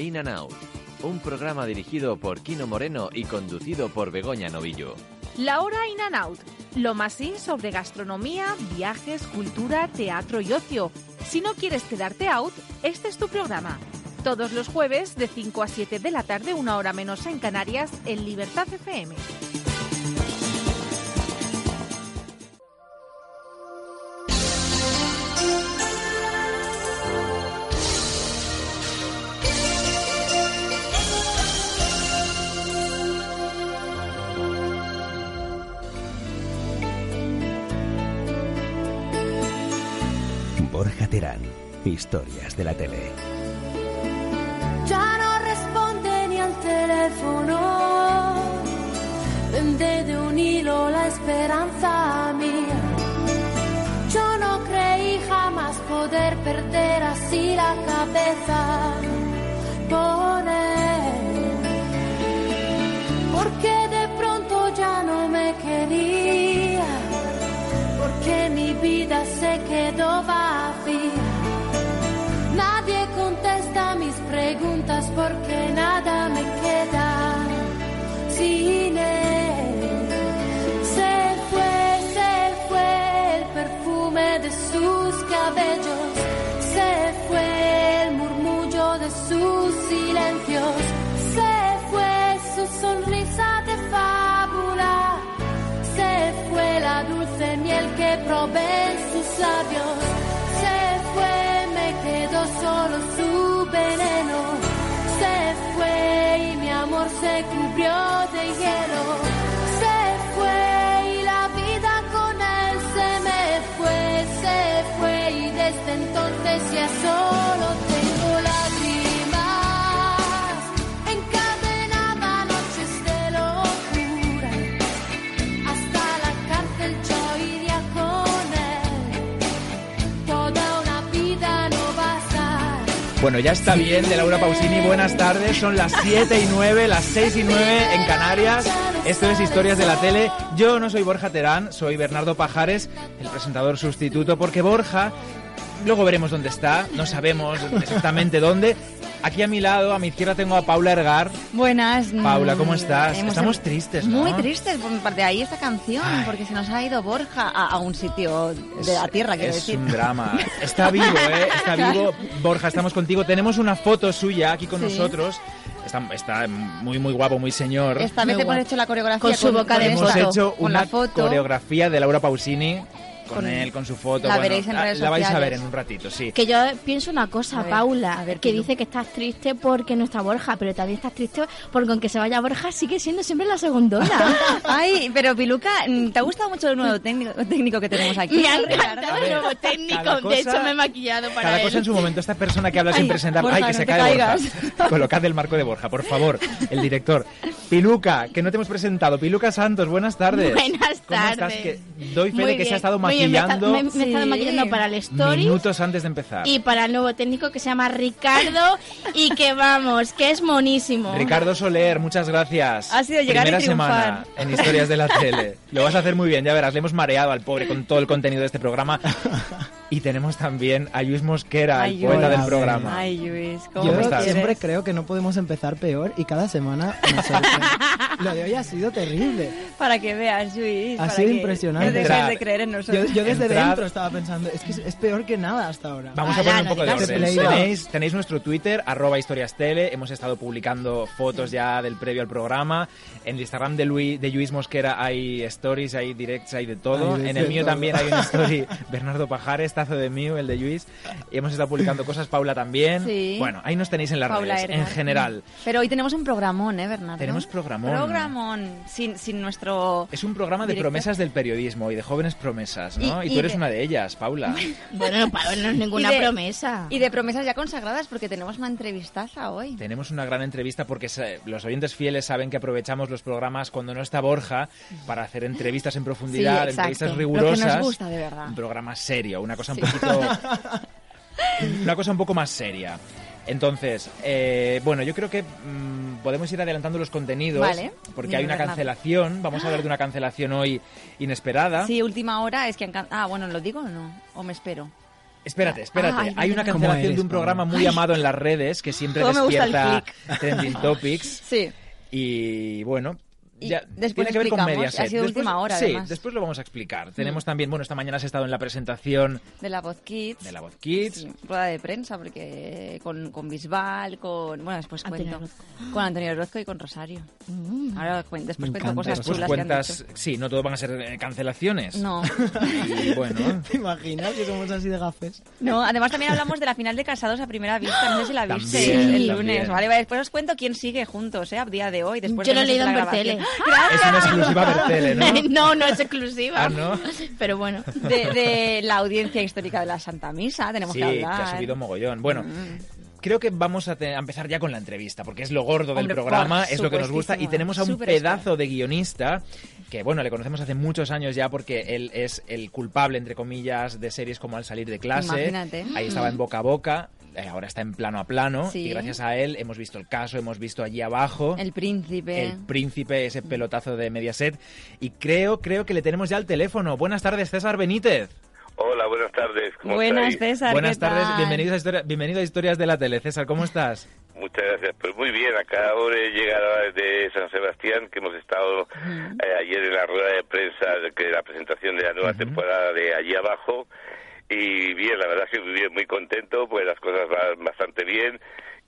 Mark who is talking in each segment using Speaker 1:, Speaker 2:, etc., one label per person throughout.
Speaker 1: In and Out, un programa dirigido por Kino Moreno y conducido por Begoña Novillo.
Speaker 2: La Hora In and Out, lo más in sobre gastronomía, viajes, cultura, teatro y ocio. Si no quieres quedarte out, este es tu programa. Todos los jueves de 5 a 7 de la tarde, una hora menos en Canarias, en Libertad FM.
Speaker 3: Historias de la tele.
Speaker 4: Ya no responde ni al teléfono. Vende de un hilo la esperanza mía. Yo no creí jamás poder perder así la cabeza él. Porque de pronto ya no me quería. Porque mi vida se quedó vacía. Porque nada me queda sin él. Se fue, se fue el perfume de sus cabellos. Se fue el murmullo de sus silencios. Se fue su sonrisa de fábula. Se fue la dulce miel que probé en sus labios. Se fue, me quedó solo su se cubrió de hielo. Se fue y la vida con él se me fue, se fue y desde entonces ya solo
Speaker 5: Bueno, ya está bien de Laura Pausini. Buenas tardes. Son las 7 y 9, las 6 y 9 en Canarias. Esto es Historias de la Tele. Yo no soy Borja Terán, soy Bernardo Pajares, el presentador sustituto, porque Borja, luego veremos dónde está, no sabemos exactamente dónde. Aquí a mi lado, a mi izquierda, tengo a Paula Ergar.
Speaker 6: Buenas.
Speaker 5: Paula, ¿cómo estás?
Speaker 6: hemos-
Speaker 5: Estamos tristes, ¿no?
Speaker 6: Muy tristes, por parte de ahí esta canción,
Speaker 5: Ay.
Speaker 6: porque se nos ha ido Borja a, a un sitio de la tierra, quiero
Speaker 5: es
Speaker 6: decir.
Speaker 5: un drama. Está vivo, ¿eh? Está vivo. Borja, estamos contigo. Tenemos una foto suya aquí con
Speaker 6: Sí.
Speaker 5: nosotros. Está, está muy, muy guapo, muy señor.
Speaker 6: Esta vez hemos hecho la coreografía
Speaker 2: Con su boca de
Speaker 5: Hemos hecho una
Speaker 6: la foto.
Speaker 5: coreografía de Laura Pausini con,
Speaker 6: Con-
Speaker 5: él, con su foto.
Speaker 6: la
Speaker 5: Bueno,
Speaker 6: veréis en redes
Speaker 5: La vais a ver en un ratito, sí.
Speaker 7: Que yo pienso una cosa,
Speaker 6: A ver,
Speaker 7: Paula,
Speaker 6: a ver,
Speaker 7: que dice que estás triste porque no está Borja, pero también estás triste porque aunque se vaya Borja sigue siendo siempre la segundona.
Speaker 6: Ay, pero Piluca, mm, ¿te ha gustado mucho el nuevo técnico, técnico que tenemos aquí?
Speaker 7: Me ha encantado el nuevo técnico,
Speaker 5: cada
Speaker 7: de
Speaker 5: cosa-
Speaker 7: hecho me he maquillado para
Speaker 5: Cada
Speaker 7: él.
Speaker 5: cosa en su momento. Esta persona que habla sin presentar. Ay, que
Speaker 6: no
Speaker 5: se
Speaker 6: te
Speaker 5: cae
Speaker 6: caigas.
Speaker 5: Borja. Colocad el marco de Borja, por favor. El director. Piluca, que no te hemos presentado. Piluca Santos, buenas tardes.
Speaker 7: Buenas
Speaker 5: ¿Cómo estás?
Speaker 7: tardes.
Speaker 5: Que doy fe
Speaker 7: Muy
Speaker 5: de que se
Speaker 7: bien,
Speaker 5: ha estado
Speaker 7: muy bien, me
Speaker 5: maquillando
Speaker 7: Me, me estado maquillando para el story
Speaker 5: minutos antes de empezar.
Speaker 7: y para el nuevo técnico que se llama Ricardo y que vamos, que es monísimo.
Speaker 5: Ricardo Soler, muchas gracias.
Speaker 6: Ha sido llegar
Speaker 5: Primera semana en Historias de la Tele. Lo vas a hacer muy bien, ya verás. Le hemos mareado al pobre con todo el contenido de este programa. Y tenemos también a Luis Mosquera,
Speaker 6: Ay,
Speaker 5: el poeta
Speaker 6: Luis.
Speaker 5: del programa.
Speaker 6: Ay, Luis, ¿cómo
Speaker 5: ¿Cómo
Speaker 8: Yo
Speaker 5: estás?
Speaker 8: siempre creo que no podemos empezar peor y cada semana me. Lo de hoy ha sido terrible.
Speaker 6: Para que veas, Luis.
Speaker 8: Ha
Speaker 6: para
Speaker 8: sido
Speaker 6: que
Speaker 8: impresionante.
Speaker 6: No dejes de creer en
Speaker 8: Yo,
Speaker 6: nosotros.
Speaker 8: yo desde
Speaker 5: Entrar-
Speaker 8: dentro estaba pensando, es que es, es peor que nada hasta ahora.
Speaker 5: Vamos a
Speaker 7: Ala,
Speaker 5: poner un
Speaker 7: no
Speaker 5: poco de
Speaker 7: digas
Speaker 5: orden.
Speaker 8: eso.
Speaker 5: Tenéis, tenéis nuestro Twitter, arroba historias tele. Hemos estado publicando fotos ya del previo al programa. En el Instagram de Luis, de Luis Mosquera hay stories, hay directs, hay de todo.
Speaker 8: De
Speaker 5: en el mío
Speaker 8: todo.
Speaker 5: también hay una story. Bernardo Pajares textazo de Miu, el de Luis. Y hemos estado publicando cosas, Paula también.
Speaker 6: Sí.
Speaker 5: Bueno, ahí nos tenéis en las
Speaker 6: Paula
Speaker 5: redes, en general.
Speaker 6: Pero hoy tenemos un programón, ¿eh, Bernardo?
Speaker 5: Tenemos programón.
Speaker 6: Programón, sin, sin nuestro...
Speaker 5: Es un programa de
Speaker 6: Director.
Speaker 5: promesas del periodismo y de jóvenes promesas, ¿no?
Speaker 6: Y-
Speaker 5: Y,
Speaker 6: y
Speaker 5: tú eres
Speaker 6: de-
Speaker 5: una de ellas, Paula.
Speaker 7: Bueno, Pablo, no es ninguna
Speaker 6: Y de-
Speaker 7: promesa.
Speaker 6: Y de promesas ya consagradas, porque tenemos una entrevistaza hoy.
Speaker 5: Tenemos una gran entrevista porque se- los oyentes fieles saben que aprovechamos los programas cuando no está Borja para hacer entrevistas en profundidad,
Speaker 6: Sí,
Speaker 5: entrevistas
Speaker 6: Lo que
Speaker 5: rigurosas.
Speaker 6: nos gusta, de verdad.
Speaker 5: Un programa serio, una cosa
Speaker 6: Sí.
Speaker 5: un poquito. una cosa un poco más seria. Entonces, eh, bueno, yo creo que mm, podemos ir adelantando los contenidos
Speaker 6: Vale.
Speaker 5: porque hay una cancelación. Vamos a hablar de una cancelación hoy inesperada.
Speaker 6: Sí, última hora es que... han can- Ah, bueno, ¿lo digo o no? ¿O me espero?
Speaker 5: Espérate, espérate.
Speaker 6: Ay,
Speaker 5: Hay una cancelación
Speaker 8: ¿Cómo
Speaker 5: de un programa muy amado en las redes que siempre despierta trending topics.
Speaker 6: Sí.
Speaker 5: Y bueno, ya
Speaker 6: después
Speaker 5: tiene que ver con Mediaset.
Speaker 6: ha sido
Speaker 5: Después-
Speaker 6: última hora,
Speaker 5: Sí,
Speaker 6: además. Mm.
Speaker 5: después lo vamos a explicar. Tenemos también, bueno, esta mañana has estado en la presentación
Speaker 6: De la Voz Kids.
Speaker 5: de la Voz Kids.
Speaker 6: Sí, rueda de prensa, porque con, con Bisbal, con... Bueno, después
Speaker 7: Antonio
Speaker 6: cuento. Con Antonio Orozco y con Rosario.
Speaker 7: Mm.
Speaker 6: Ahora después cuento cosas
Speaker 5: Después
Speaker 6: chulas que han
Speaker 5: cuentas,
Speaker 6: dicho.
Speaker 5: sí, no todo van a ser eh, cancelaciones.
Speaker 6: No.
Speaker 5: Y bueno,
Speaker 8: ¿Te imaginas que somos así de gafes?
Speaker 6: No, además también hablamos de la final de Casados a primera vista, no sé si la visteis
Speaker 5: También,
Speaker 6: el
Speaker 5: también.
Speaker 6: lunes, ¿vale? vale, Después os cuento quién sigue juntos, ¿eh? A día de hoy, después
Speaker 7: Yo
Speaker 6: de
Speaker 7: lo he leído en
Speaker 6: la
Speaker 7: Bertele.
Speaker 5: Es una exclusiva Bertele, ¿no?
Speaker 7: no, no es exclusiva.
Speaker 5: Ah, ¿no?
Speaker 7: Pero bueno.
Speaker 6: De, de la audiencia histórica de la Santa Misa, tenemos
Speaker 5: Sí,
Speaker 6: que
Speaker 5: que
Speaker 6: hablar.
Speaker 5: ha subido mogollón. Bueno,
Speaker 6: Mm.
Speaker 5: creo que vamos a, te- a empezar ya con la entrevista, porque es lo gordo del programa, es lo que nos gusta, y tenemos a un pedazo de guionista que, bueno, le conocemos hace muchos años ya porque él es el culpable, entre comillas, de series como Al salir de clase.
Speaker 6: Imagínate.
Speaker 5: Ahí estaba en boca a boca. Eh, Ahora está en plano a plano
Speaker 6: Sí.
Speaker 5: y gracias a él hemos visto el caso, hemos visto allí abajo
Speaker 6: El príncipe.
Speaker 5: el príncipe, ese pelotazo de Mediaset y creo, creo que le tenemos ya al teléfono. Buenas tardes, César Benítez.
Speaker 9: Hola, buenas tardes. ¿Cómo
Speaker 6: Buenas,
Speaker 9: estáis?
Speaker 6: César.
Speaker 5: Buenas
Speaker 6: ¿qué
Speaker 5: tardes,
Speaker 6: tal?
Speaker 5: bienvenidos a Historia- bienvenido a Historias de la Tele. César, ¿cómo estás?
Speaker 9: Muchas gracias. Pues muy bien, acabo de llegar de San Sebastián, que hemos estado eh, ayer en la rueda de prensa de que la presentación de la nueva temporada de allí abajo. Y bien, la verdad es que muy bien, muy contento, pues las cosas van bastante bien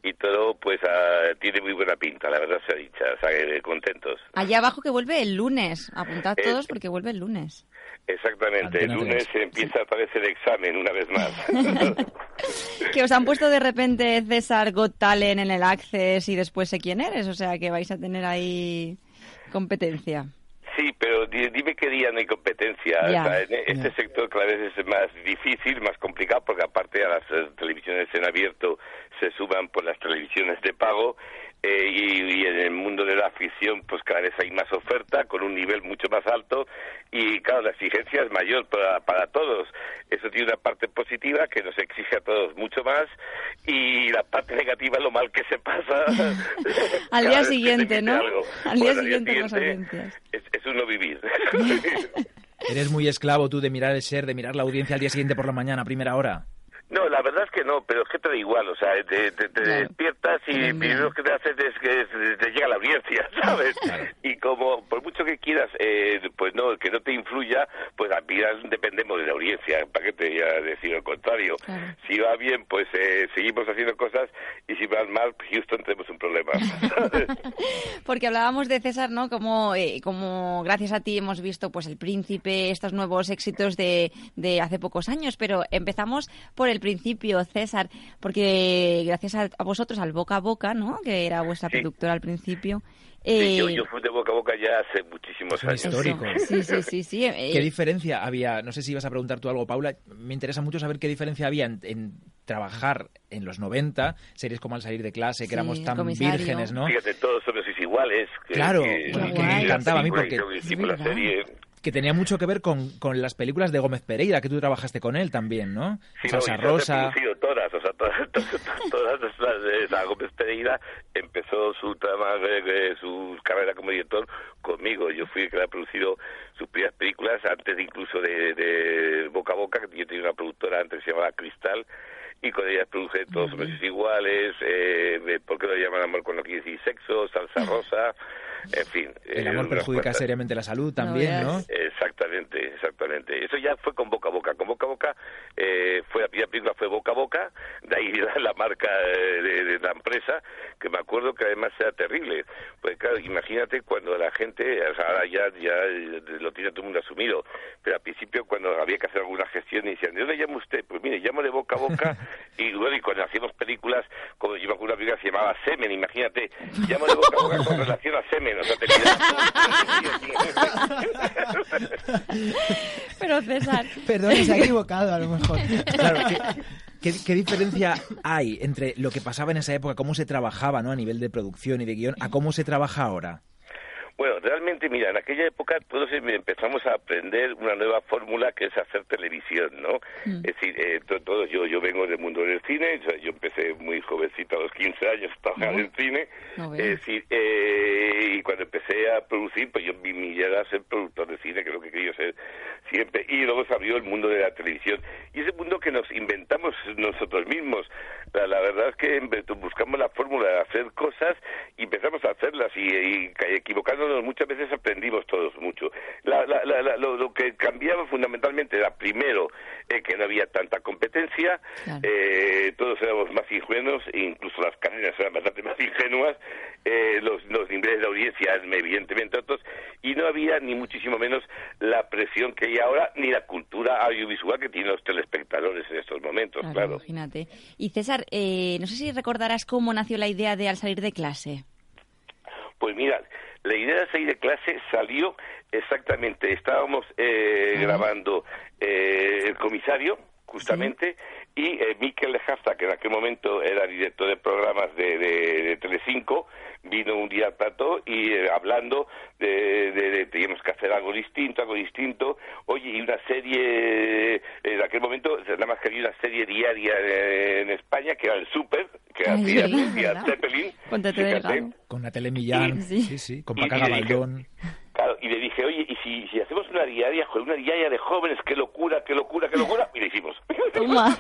Speaker 9: y todo pues ah, tiene muy buena pinta, la verdad se ha dicho, o sea, que contentos.
Speaker 6: Allá abajo que vuelve el lunes. Apuntad
Speaker 9: Eh,
Speaker 6: todos porque vuelve el lunes.
Speaker 9: Exactamente, el lunes empieza otra vez el examen, una vez más.
Speaker 6: Que os han puesto de repente César Got Talent en el Access y después sé quién eres. O sea que vais a tener ahí competencia.
Speaker 9: Sí, pero di- dime qué día no hay competencia. O sea, en este sector cada vez es más difícil, más complicado, porque aparte a las eh, televisiones en abierto se suman por las televisiones de pago eh, y, y en el mundo de la ficción pues cada vez hay más oferta con un nivel mucho más alto y claro, la exigencia es mayor para, para todos. Eso tiene una parte positiva que nos exige a todos mucho más y la parte negativa lo mal que se pasa.
Speaker 6: Al día siguiente, ¿no?
Speaker 9: algo.
Speaker 6: Al día
Speaker 9: Bueno,
Speaker 6: siguiente las
Speaker 9: siguiente
Speaker 6: audiencias.
Speaker 9: es, es uno vivir.
Speaker 5: Eres muy esclavo tú de mirar el share, de mirar la audiencia al día siguiente por la mañana, a primera hora.
Speaker 9: No, la verdad es que no, pero es que te da igual, o sea, te, te- te
Speaker 6: Claro.
Speaker 9: despiertas y primero que te haces es que te llega la audiencia, ¿sabes? Y como por mucho que quieras, eh, pues no, que no te influya, pues al final dependemos de la audiencia, ¿para qué te voy a decir lo contrario?
Speaker 6: Claro.
Speaker 9: Si va bien, pues eh, seguimos haciendo cosas y si va mal, Houston tenemos un problema. ¿sabes?
Speaker 6: Porque hablábamos de César, ¿no? Como, eh, como gracias a ti hemos visto pues El Príncipe, estos nuevos éxitos de, de hace pocos años, pero empezamos por el principio, César, porque gracias a, a vosotros, al Boca a Boca, ¿no? Que era vuestra
Speaker 9: Sí.
Speaker 6: productora al principio.
Speaker 9: Sí, yo,
Speaker 6: eh,
Speaker 9: yo fui de boca a boca ya hace muchísimos años.
Speaker 5: históricos.
Speaker 6: Sí, sí, sí, sí. eh,
Speaker 5: ¿Qué diferencia había? No sé si ibas a preguntar tú algo, Paula. Me interesa mucho saber qué diferencia había en, en trabajar en los 90, series como Al salir de clase, que
Speaker 6: Sí,
Speaker 5: éramos tan
Speaker 6: Comisario.
Speaker 5: vírgenes, ¿no?
Speaker 9: Fíjate, todos somos iguales. Que,
Speaker 5: Claro,
Speaker 9: que,
Speaker 5: bueno,
Speaker 6: que me
Speaker 5: encantaba a mí porque-
Speaker 9: la serie.
Speaker 5: Que tenía mucho que ver con, con las películas de Gómez Pereira, que tú trabajaste con él también, ¿no?
Speaker 9: Sí,
Speaker 5: Salsa
Speaker 9: no,
Speaker 5: Rosa.
Speaker 9: reproducido todas, o sea, todas, todas, todas las de esa Gómez Pereira empezó su trama, su carrera como director conmigo. Yo fui el que le ha producido sus primeras películas antes incluso de, de Boca a Boca, que yo tenía una productora antes que se llamaba Cristal, y con ella produje Todos somos iguales, eh, ¿por qué lo llaman amor con lo que decir sexo? Salsa Rosa, en fin.
Speaker 5: El
Speaker 9: eh,
Speaker 5: amor perjudica seriamente la salud también, ¿no?
Speaker 9: Exactamente, exactamente. Eso ya fue con boca a boca. Con boca a boca eh, fue la primera película fue boca a boca, de ahí la, la marca eh, de, de la empresa, que me acuerdo que además era terrible. Pues claro, imagínate cuando la gente, o sea, ahora ya, ya lo tiene todo el mundo asumido, pero al principio cuando había que hacer alguna gestión y decían, ¿de dónde llama usted? Pues mire, llamo de boca a boca y luego y cuando hacíamos películas, como yo me acuerdo una película que se llamaba Semen, imagínate, llamo de boca a boca con relación a Semen, o sea, te
Speaker 6: Pero César...
Speaker 8: Perdón, se ha equivocado a lo mejor.
Speaker 5: Claro, ¿qué, qué, qué diferencia hay entre lo que pasaba en esa época, cómo se trabajaba ¿no? a nivel de producción y de guion, a cómo se trabaja ahora?
Speaker 9: Bueno, realmente, mira, en aquella época todos em- empezamos a aprender una nueva fórmula que es hacer televisión, ¿no?
Speaker 10: Mm.
Speaker 9: Es decir, eh, to- todos, yo, yo vengo del mundo del cine, yo empecé muy jovencito, a los 15 años, a trabajar en cine,
Speaker 10: No
Speaker 9: es decir, eh, y cuando empecé a producir, pues yo mi mi idea era ser productor de cine, que es lo que querido ser siempre, y luego se abrió el mundo de la televisión, y ese mundo que nos inventamos nosotros mismos, la, la verdad es que buscamos la fórmula de hacer cosas y empezamos a hacerlas y, y ca- muchas veces aprendimos todos mucho. La- la- la- la- lo, lo que cambiaba fundamentalmente era primero eh, que no había tanta competencia, eh, todos éramos más ingenuos, e incluso las cadenas eran bastante más ingenuas, eh, los, los niveles de audiencia evidentemente otros, y no había ni muchísimo menos la presión que hay ahora, ni la cultura audiovisual que tienen los telespectadores en estos momentos,
Speaker 6: Claro,
Speaker 9: claro.
Speaker 6: imagínate. Y César, eh, no sé si recordarás cómo nació la idea de al salir de clase.
Speaker 9: Pues mira, la idea de salir de clase salió exactamente, estábamos eh, grabando eh, el comisario, justamente, y eh, Miquel Lejasta, que en aquel momento era director de programas de, de, de Telecinco, vino un día al plató y eh, hablando de, de, de teníamos que hacer algo distinto, algo distinto. Oye, y una serie, eh, en aquel momento, nada más que había una serie diaria en España, que era el Super, que hacía. Zeppelin.
Speaker 6: Con.
Speaker 5: Con Natalie Millán,
Speaker 9: Sí.
Speaker 5: sí, sí, con Paca Gabaldón.
Speaker 9: Claro, y le dije, oye, y si, si hacemos una diaria, joder, una diaria de jóvenes, qué locura, qué locura, qué locura, y le hicimos.
Speaker 6: Toma.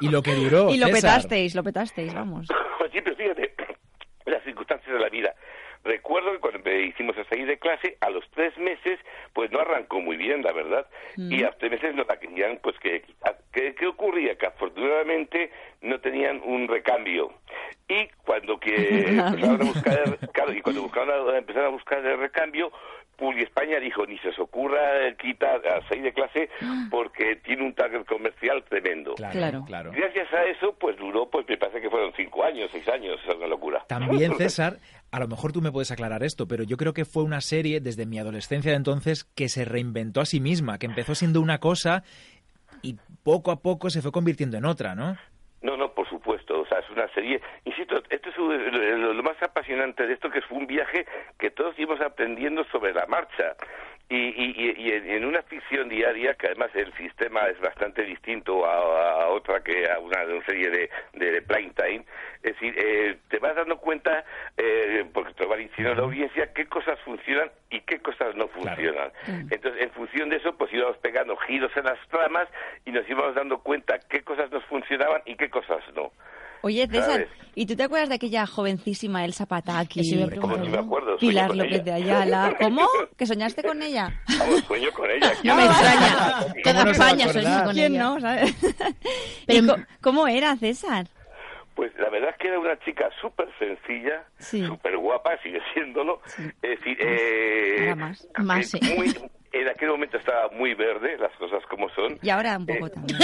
Speaker 5: Y lo que duró,
Speaker 6: y lo
Speaker 5: César.
Speaker 6: petasteis, lo petasteis, vamos.
Speaker 9: Sí, pero fíjate, las circunstancias de la vida. Recuerdo que cuando me hicimos a salir de clase, a los tres meses, pues no arrancó muy bien, la verdad.
Speaker 10: Mm.
Speaker 9: Y a los tres meses nos la querían, pues, que quitar. ¿Qué, ¿Qué ocurría? Que afortunadamente no tenían un recambio. Y cuando que empezaron a buscar, claro, y cuando buscaron a- empezaron a buscar el recambio, Publi España dijo, ni se os ocurra quitar a salir de clase porque tiene un target comercial tremendo.
Speaker 5: Claro, claro.
Speaker 9: Gracias a eso, pues duró, pues me parece que fueron cinco años, seis años, es una locura.
Speaker 5: También, César, a lo mejor tú me puedes aclarar esto, pero yo creo que fue una serie desde mi adolescencia de entonces que se reinventó a sí misma, que empezó siendo una cosa y poco a poco se fue convirtiendo en otra, ¿no?
Speaker 9: No, no, por supuesto. O sea, es una serie. Insisto, esto es lo, más apasionante de esto, que fue un viaje que todos íbamos aprendiendo sobre la marcha. Y, y, en, una ficción diaria, que además el sistema es bastante distinto a, a otra que a una, una serie de, de, prime time, es decir, eh, te vas dando cuenta, eh, porque te va diciendo la audiencia, qué cosas funcionan y qué cosas no funcionan. Entonces, en función de eso, pues íbamos pegando giros en las tramas y nos íbamos dando cuenta qué cosas nos funcionaban y qué cosas no.
Speaker 6: Oye, César,
Speaker 9: ¿Sabes?
Speaker 6: ¿y tú te acuerdas de aquella jovencísima Elsa Pataki?
Speaker 9: Sí, me Como si me acuerdo, sueño
Speaker 6: Pilar
Speaker 9: con
Speaker 6: López
Speaker 9: ella.
Speaker 6: de Ayala. ¿Cómo? ¿Que soñaste con ella?
Speaker 9: Vamos, sueño con ella.
Speaker 6: No me extraña.
Speaker 9: ¿Cómo no se va a
Speaker 6: España sueña con ¿Quién no? ¿sabes? ¿Y co- ¿Cómo era, César?
Speaker 9: Pues la verdad es que era una chica súper sencilla, súper guapa, sigue siéndolo. Es decir, eh,
Speaker 6: Ahora más.
Speaker 9: eh,
Speaker 6: Más, sí.
Speaker 9: muy- en aquel momento estaba muy verde, las cosas como son.
Speaker 6: Y ahora un poco también.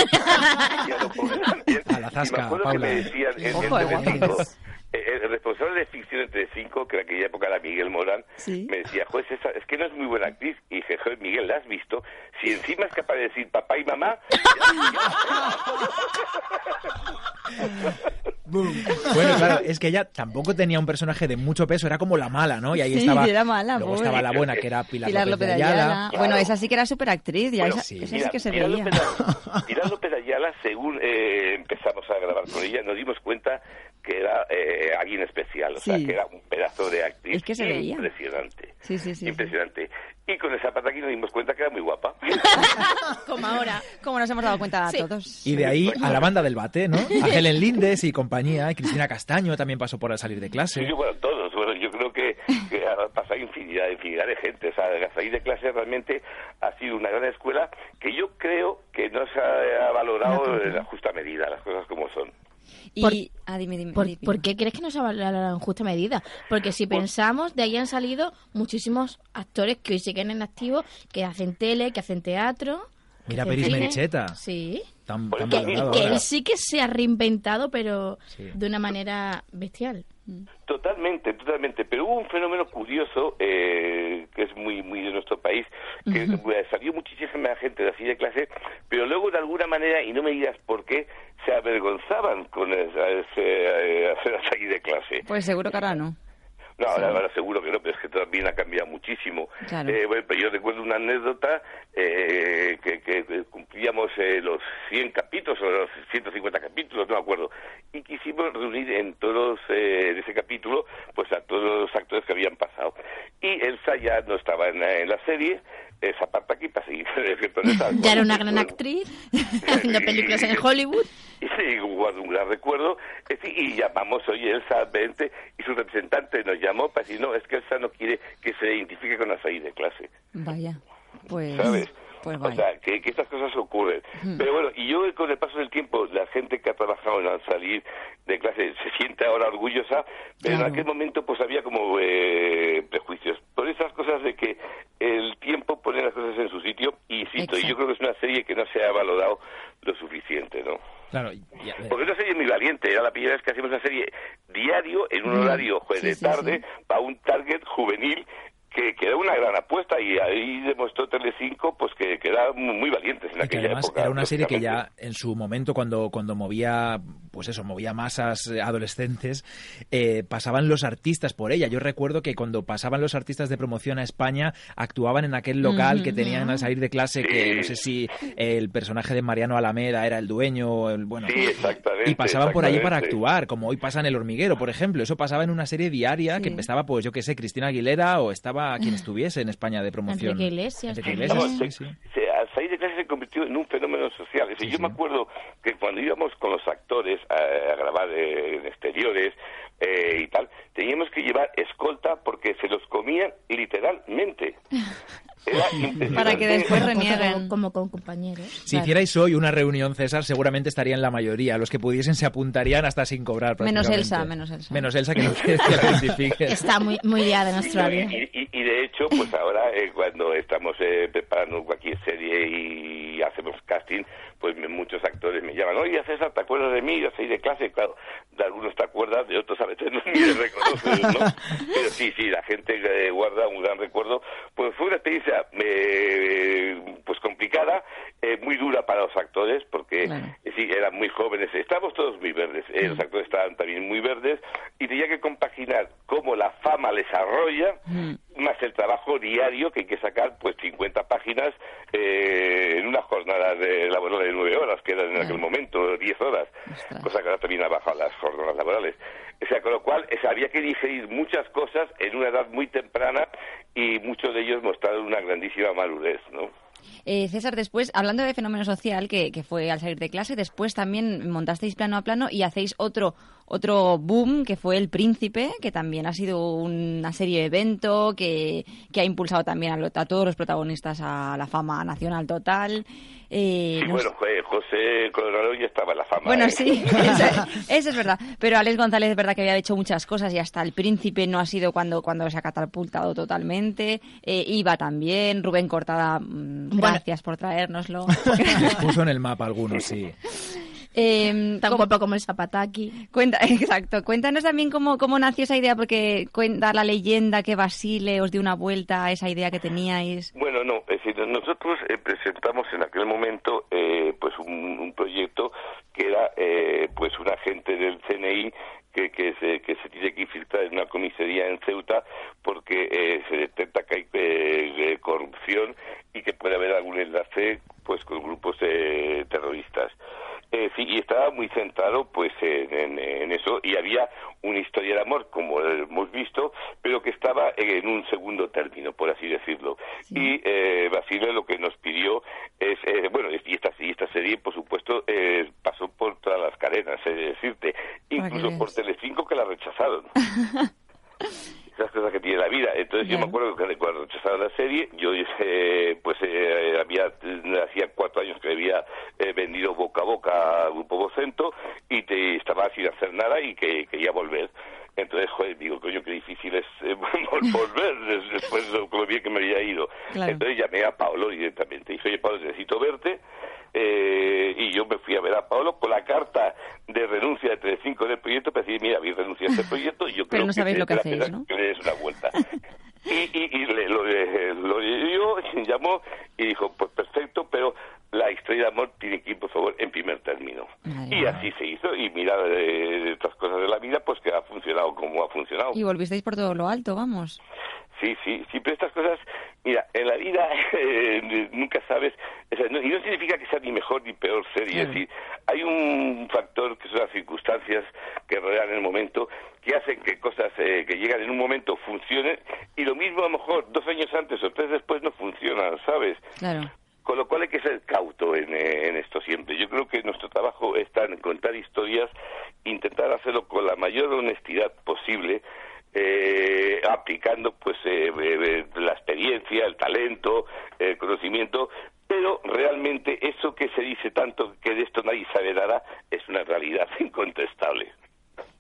Speaker 9: Pongo también.
Speaker 5: A la
Speaker 9: Y me
Speaker 5: zasca,
Speaker 9: acuerdo
Speaker 5: Paula.
Speaker 9: que me decían en, en
Speaker 6: Ojo, eh,
Speaker 9: Telecinco,
Speaker 6: guapos.
Speaker 9: eh, el responsable de ficción en Telecinco, que en aquella época era Miguel Morán,
Speaker 6: Sí.
Speaker 9: me decía, juez, esa, es que no es muy buena actriz. Y dije, joder, Miguel, ¿la has visto? Si encima es capaz de decir papá y mamá,
Speaker 5: Bueno, claro, es que ella tampoco tenía un personaje de mucho peso, era como la mala, ¿no? Y ahí
Speaker 6: Sí,
Speaker 5: estaba,
Speaker 6: era mala,
Speaker 5: luego
Speaker 6: pobre.
Speaker 5: estaba la buena, que era Pilar,
Speaker 6: Pilar
Speaker 5: López
Speaker 6: López
Speaker 5: de
Speaker 6: de
Speaker 5: Ayala.
Speaker 6: Ayala. Bueno, esa sí que era súper actriz, ya
Speaker 9: Bueno,
Speaker 6: esa,
Speaker 9: sí.
Speaker 6: esa
Speaker 9: Mira,
Speaker 6: sí que se
Speaker 9: Pilar
Speaker 6: veía.
Speaker 9: López, Pilar López Ayala, según eh, empezamos a grabar con ella, nos dimos cuenta que era eh, alguien especial, o sea, que era un pedazo de actriz
Speaker 6: Es que se veía.
Speaker 9: impresionante.
Speaker 6: Sí, sí, sí.
Speaker 9: Impresionante. Y con esa pata aquí nos dimos cuenta que era muy guapa.
Speaker 6: Como ahora. Como nos hemos dado cuenta a todos.
Speaker 5: Y de ahí a la banda del bate, ¿no? A Helen Lindes y compañía, y Cristina Castaño también pasó por al salir de clase.
Speaker 9: Sí, bueno, todos. Bueno, yo creo que, que ha pasado infinidad, infinidad de gente. O sea, la salida de clase realmente ha sido una gran escuela que yo creo que no se ha valorado en la justa medida, las cosas como son.
Speaker 6: Y, ah, dime, dime,
Speaker 7: ¿Por,
Speaker 6: dime.
Speaker 7: por qué crees que no se ha valorado en justa medida? Porque si pensamos, de ahí han salido muchísimos actores que hoy siguen en activo, que hacen tele, que hacen teatro.
Speaker 5: Mira Peris
Speaker 7: cine.
Speaker 5: Mericheta.
Speaker 7: Sí.
Speaker 5: Tan, tan
Speaker 7: Que, que él sí que se ha reinventado, pero
Speaker 9: Sí.
Speaker 7: de una manera bestial.
Speaker 9: Totalmente, totalmente. Pero hubo un fenómeno curioso eh, que es muy muy de nuestro país, que salió muchísima gente de así de clase, pero luego de alguna manera, y no me digas por qué, se avergonzaban con eh, hacer así de clase.
Speaker 6: Pues seguro que ahora no.
Speaker 9: No, ahora, ahora seguro que no, pero es que también ha cambiado muchísimo.
Speaker 6: Claro.
Speaker 9: Eh, bueno, pero yo recuerdo una anécdota eh, que, que- cumplíamos eh, los 100 capítulos o los 150 capítulos, no me acuerdo, y quisimos reunir en todos eh, de ese capítulo pues a todos los actores que habían pasado. Y Elsa ya no estaba en, en la serie, esa parte aquí para seguir.
Speaker 7: Ya era una gran actriz, haciendo películas en Hollywood.
Speaker 9: Y sí, guardo un gran recuerdo. Y llamamos, oye, Elsa, vente. Y su representante nos llamó para decir, no, es que Elsa no quiere que se identifique con la salida de clase.
Speaker 6: Vaya. Pues,
Speaker 9: ¿Sabes?
Speaker 6: Pues
Speaker 9: o sea, que, que estas cosas ocurren. Pero bueno, y yo con el paso del tiempo, la gente que ha trabajado en al salir de clase se siente ahora orgullosa, pero
Speaker 6: Claro.
Speaker 9: en aquel momento pues había como eh, prejuicios. Por esas cosas de que el tiempo pone las cosas en su sitio, y insisto, y yo creo que es una serie que no se ha valorado lo suficiente, ¿no?
Speaker 5: Claro, ya-
Speaker 9: Porque es una serie muy valiente, era la primera vez que hacíamos una serie diario, en un
Speaker 6: Mm,
Speaker 9: horario
Speaker 6: sí,
Speaker 9: de
Speaker 6: sí,
Speaker 9: tarde, para un target juvenil, que, que era una gran apuesta, y ahí demostró Telecinco pues que, que era muy, valientes en
Speaker 5: Y que
Speaker 9: aquella
Speaker 5: además
Speaker 9: época.
Speaker 5: era una serie que ya en su momento cuando cuando movía pues eso movía masas eh, adolescentes eh, pasaban los artistas por ella. Yo recuerdo que cuando pasaban los artistas de promoción a España actuaban en aquel local que tenían al salir de clase que no sé si el personaje de Mariano Alameda era el dueño o el bueno
Speaker 9: Sí, exactamente.
Speaker 5: y pasaban por allí para actuar como hoy pasa en el hormiguero por ejemplo. Eso pasaba en una serie diaria que empezaba pues yo que sé Cristina Aguilera o estaba quien estuviese en España de promoción
Speaker 7: Enrique Iglesias
Speaker 5: Enrique. Iglesias,
Speaker 9: Vamos,
Speaker 5: sí, sí.
Speaker 9: se- al salir de clase se convirtió en un fenómeno social. Es decir,
Speaker 5: Sí,
Speaker 9: yo
Speaker 5: sí.
Speaker 9: me acuerdo que cuando íbamos con los actores a, a grabar eh, en exteriores eh, y tal, teníamos que llevar escolta porque se los comían literalmente.
Speaker 6: Para que después renieguen.
Speaker 7: Como con compañeros.
Speaker 5: Si hicierais hoy una reunión, César, seguramente estarían la mayoría. Los que pudiesen se apuntarían hasta sin cobrar.
Speaker 6: Menos. Elsa, menos Elsa.
Speaker 5: Menos Elsa, que no quiere que la identifiques.
Speaker 7: Está muy, muy liada en Australia.
Speaker 9: Y, y- y de hecho, pues ahora eh, cuando estamos eh, preparando cualquier serie y hacemos casting, pues me- muchos actores me llaman, oye César, ¿te acuerdas de mí? Yo soy de clase, claro, de algunos te acuerdas, de otros a veces no ni les reconoces, ¿no? Pero sí, sí, la gente eh, guarda un gran recuerdo. Pues fue una experiencia eh, pues complicada, eh, muy dura para los actores, porque eh, sí, eran muy jóvenes, estábamos todos muy verdes, eh, los actores estaban también muy verdes, y tenía que compaginar cómo la fama les arrolla,
Speaker 6: Mm.
Speaker 9: más el trabajo diario que hay que sacar pues 50 páginas eh, en una jornada de laboral de 9 horas que eran en aquel momento 10 horas
Speaker 6: Ostras.
Speaker 9: cosa que ahora también ha bajado las jornadas laborales o sea con lo cual o sea, había que digerir muchas cosas en una edad muy temprana y muchos de ellos mostraron una grandísima madurez ¿no?
Speaker 6: Eh, César, después, hablando de fenómeno social, que, que fue al salir de clase, después también montasteis plano a plano y hacéis otro otro boom, que fue El Príncipe, que también ha sido una serie de evento, que, que ha impulsado también a, lo- a todos los protagonistas a la fama nacional total. Eh,
Speaker 9: Sí,
Speaker 6: no
Speaker 9: bueno, eh, José Colorado ya estaba en la fama.
Speaker 6: Bueno,
Speaker 9: ¿eh?
Speaker 6: sí, eso, eso es verdad. Pero Alex González es verdad que había hecho muchas cosas y hasta el príncipe no ha sido cuando, cuando se ha catapultado totalmente. Eh, Iba también, Rubén Cortada, mm,
Speaker 7: Bueno.
Speaker 6: gracias por traérnoslo.
Speaker 5: Puso en el mapa algunos, sí.
Speaker 6: Eh,
Speaker 7: Tan
Speaker 6: ¿cómo-
Speaker 7: guapo como el Zapataki.
Speaker 6: Cuenta, exacto. Cuéntanos también cómo, cómo nació esa idea, porque cuenta la leyenda que Basile os dio una vuelta a esa idea que teníais.
Speaker 9: Bueno, no, es decir, nosotros eh, presentamos en aquel momento eh, pues un, un proyecto que era eh, pues un agente del CNI que, que, se, que se tiene que infiltrar en una comisaría en Ceuta porque eh, se detecta que hay eh, eh, corrupción y que puede haber algún enlace pues con grupos eh, terroristas. Eh, sí, y estaba muy centrado pues en, en- en eso y había una historia de amor como hemos visto pero que estaba en un segundo término por así decirlo. Y eh, Basile lo que nos pidió es eh, bueno y esta, y esta serie por supuesto eh, pasó por todas las cadenas es decirte incluso por. Telecinco que la rechazaron las cosas que tiene la vida. Entonces yo me acuerdo que cuando rechazaron la serie, yo eh, pues eh, había hacía cuatro años que había eh, vendido boca a boca a Grupo Vocento y te, estaba sin hacer nada y que quería volver. Entonces, joder, digo, coño, qué difícil es eh, volver después de lo bien que me había ido. Entonces llamé a Pablo directamente. Y dije, oye, Pablo, necesito verte. Eh, y yo me fui a ver a Pablo con la carta de renuncia de Telecinco del proyecto para decir, mira, habéis renunciado a este proyecto y yo
Speaker 6: Pero
Speaker 9: creo
Speaker 6: no sabéis
Speaker 9: que,
Speaker 6: lo que hacéis, ¿no?
Speaker 9: que le des una vuelta. y y, y le, lo, eh, lo llamó y dijo, pues perfecto, pero la historia de amor tiene que ir, por favor, en primer término. Y así se hizo, y mira, de otras cosas de la vida, pues que ha funcionado como ha funcionado.
Speaker 6: Y volvisteis por todo lo alto, vamos.
Speaker 9: Sí, sí, pero estas cosas, en la vida eh, nunca sabes, o sea, no- y no significa que sea ni mejor ni peor serie, es decir, hay un factor que son las circunstancias que rodean el momento, que hacen que cosas eh, que llegan en un momento funcionen, y lo mismo a lo mejor dos años antes o tres después no funcionan, ¿sabes?
Speaker 6: Claro.
Speaker 9: Con lo cual hay que ser cauto en, eh, en esto siempre. Yo creo que nuestro trabajo está en contar historias, intentar hacerlo con la mayor honestidad posible, eh, aplicando pues eh, eh, la experiencia, el talento, el conocimiento, pero realmente eso que se dice tanto que de esto nadie sabe nada es una realidad incontestable.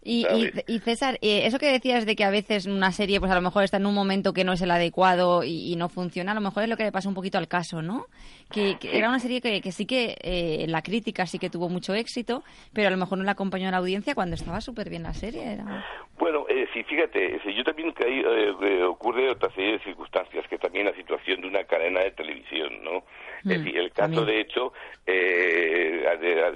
Speaker 6: Y, y, y César, eh, eso que decías de que a veces una serie, pues a lo mejor está en un momento que no es el adecuado y, y no funciona, a lo mejor es lo que le pasa un poquito al caso, ¿no? Que, que era una serie que, que sí que eh, la crítica sí que tuvo mucho éxito, pero a lo mejor no la acompañó a la audiencia cuando estaba súper bien la serie. Era...
Speaker 9: Bueno, eh, sí, fíjate, eh, yo también caí, eh, eh, ocurre otra serie de circunstancias, que también la situación de una cadena de televisión, ¿no?
Speaker 6: Mm,
Speaker 9: es decir, el caso, de hecho, eh,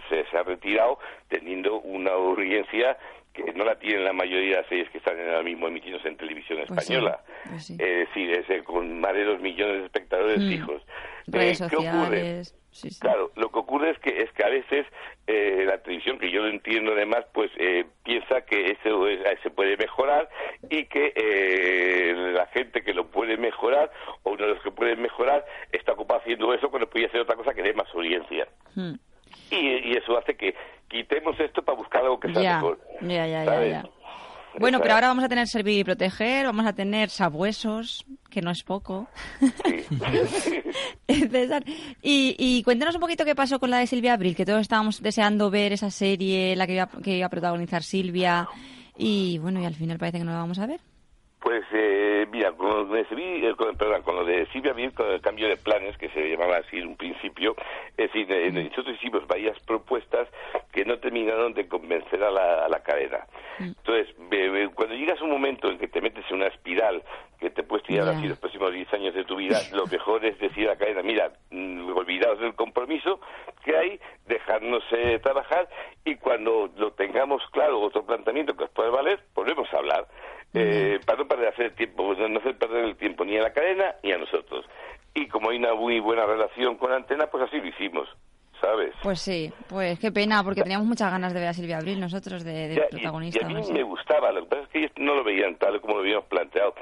Speaker 9: se, se ha retirado teniendo una audiencia que no la tienen la mayoría de las series que están ahora mismo emitidos en televisión
Speaker 6: Pues sí,
Speaker 9: española.
Speaker 6: pues sí.
Speaker 9: Es decir, es, eh, con más de dos millones de espectadores
Speaker 6: Mm.
Speaker 9: fijos.
Speaker 6: Redes
Speaker 9: Eh, ¿Qué ocurre?
Speaker 6: Sí.
Speaker 9: Claro, lo que ocurre es que es que a veces eh, la televisión, que yo lo entiendo además, pues eh, piensa que eso es- se puede mejorar y que eh, la gente que lo puede mejorar o uno de los que puede mejorar está ocupado haciendo eso cuando podría hacer otra cosa que dé más audiencia.
Speaker 6: Mm.
Speaker 9: Y, y eso hace que quitemos esto para buscar algo que sea
Speaker 6: Ya,
Speaker 9: mejor.
Speaker 6: ya, ya, ya,
Speaker 9: ¿sabes?
Speaker 6: ya. Bueno, pero ahora vamos a tener Servir y Proteger, vamos a tener Sabuesos, que no es poco. César, y, y cuéntanos un poquito qué pasó con la de Silvia Abril, que todos estábamos deseando ver esa serie, la que iba, que iba a protagonizar Silvia, y bueno, y al final parece que no la vamos a ver.
Speaker 9: Pues eh, mira, con lo, de, Silvi- eh, con, perdón, con lo de Silvia Bien, con el cambio de planes, que se llamaba así en un principio, es decir, eh, nosotros hicimos varias propuestas que no terminaron de convencer a la, a la cadena. Entonces, ve- ve, cuando llegas a un momento en que te metes en una espiral que te puedes tirar
Speaker 6: Ya.
Speaker 9: así los próximos 10 años de tu vida, lo mejor es decir a la cadena, mira, mm, olvidaos del compromiso que hay, dejarnos eh, trabajar y cuando lo tengamos claro, otro planteamiento que os puede valer, volvemos a hablar. Eh, para no perder hacer tiempo, pues, no hacer perder el tiempo ni a la cadena ni a nosotros. Y como hay una muy buena relación con Antena, pues así lo hicimos, ¿sabes?
Speaker 6: Pues sí, pues qué pena, porque teníamos muchas ganas de ver a Silvia Abril nosotros de, de
Speaker 9: Ya, y-
Speaker 6: protagonista.
Speaker 9: Y, a mí
Speaker 6: no sé.
Speaker 9: me gustaba, lo que pasa es que ellos no lo veían tal como lo habíamos planteado.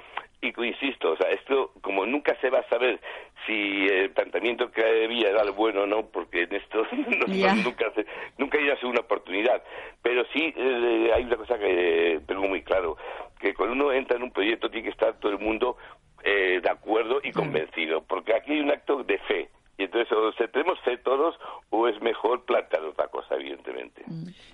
Speaker 9: Y co- insisto, o sea, esto como nunca se va a saber si el planteamiento que había era el bueno o no, porque en esto no- no-
Speaker 6: Ya.
Speaker 9: nunca se, nunca hay una segunda oportunidad. Pero sí eh, hay una cosa que tengo muy claro, que cuando uno entra en un proyecto tiene que estar todo el mundo eh, de acuerdo y convencido, porque aquí hay un acto de fe. Y entonces, o se tenemos fe todos, o es mejor plantear otra cosa, evidentemente.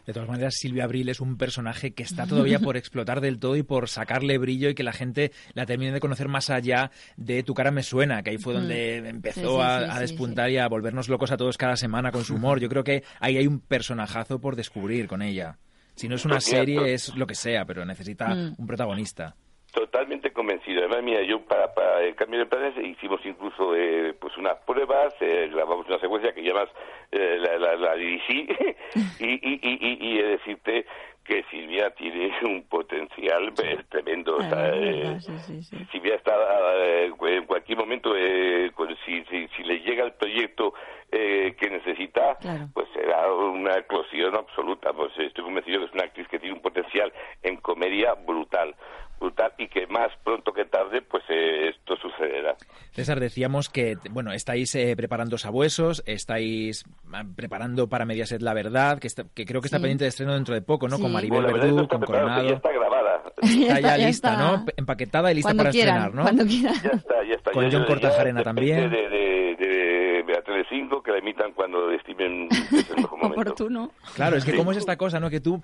Speaker 5: De todas maneras, Silvia Abril es un personaje que está todavía por explotar del todo y por sacarle brillo y que la gente la termine de conocer más allá de Tu cara me suena, que ahí fue donde empezó
Speaker 6: Sí, sí,
Speaker 5: a,
Speaker 6: sí,
Speaker 5: despuntar y a volvernos locos a todos cada semana con su humor. Yo creo que ahí hay un personajazo por descubrir con ella. Si no es una
Speaker 9: Pues
Speaker 5: serie, es lo que sea, pero necesita
Speaker 6: Mm.
Speaker 5: un protagonista.
Speaker 9: Totalmente convencido. Además, mira, yo para, para el cambio de planes hicimos incluso eh, pues unas pruebas, eh, grabamos una secuencia que llamas eh, la, la, la dirigí y, y, y, decirte que Silvia tiene un potencial eh, tremendo. o sea, eh,
Speaker 6: verdad, sí, sí, sí.
Speaker 9: Silvia está eh, en cualquier momento, eh, si, si, si le llega el proyecto eh, que necesita,
Speaker 6: Claro.
Speaker 9: pues será una eclosión absoluta. Pues estoy convencido que es una actriz que tiene un potencial en comedia brutal, brutal y que más pronto que tarde, pues eh, esto sucederá.
Speaker 5: César, decíamos que, bueno, estáis eh, preparando sabuesos, estáis ah, preparando para Mediaset La Verdad, que, está- que creo que está
Speaker 6: Sí.
Speaker 5: pendiente de estreno dentro de poco, ¿no?
Speaker 6: Sí.
Speaker 5: Con Maribel
Speaker 9: Bueno,
Speaker 5: Verdú, con Coronado.
Speaker 9: ya está grabada. está.
Speaker 5: Ya
Speaker 6: ya
Speaker 5: lista,
Speaker 6: está.
Speaker 5: ¿no? Empaquetada y lista
Speaker 6: Cuando
Speaker 5: para
Speaker 6: quieran,
Speaker 5: estrenar, ¿no?
Speaker 6: cuando quieran.
Speaker 9: Ya está, ya está.
Speaker 5: Con
Speaker 9: Ya-
Speaker 5: John Cortajarena
Speaker 9: ya
Speaker 5: también.
Speaker 9: De, de, de, Telecinco, que la emitan cuando estimen que es el mejor momento.
Speaker 6: Oportuno.
Speaker 5: Claro, es que
Speaker 9: Sí.
Speaker 5: cómo es esta cosa, ¿no? Que tú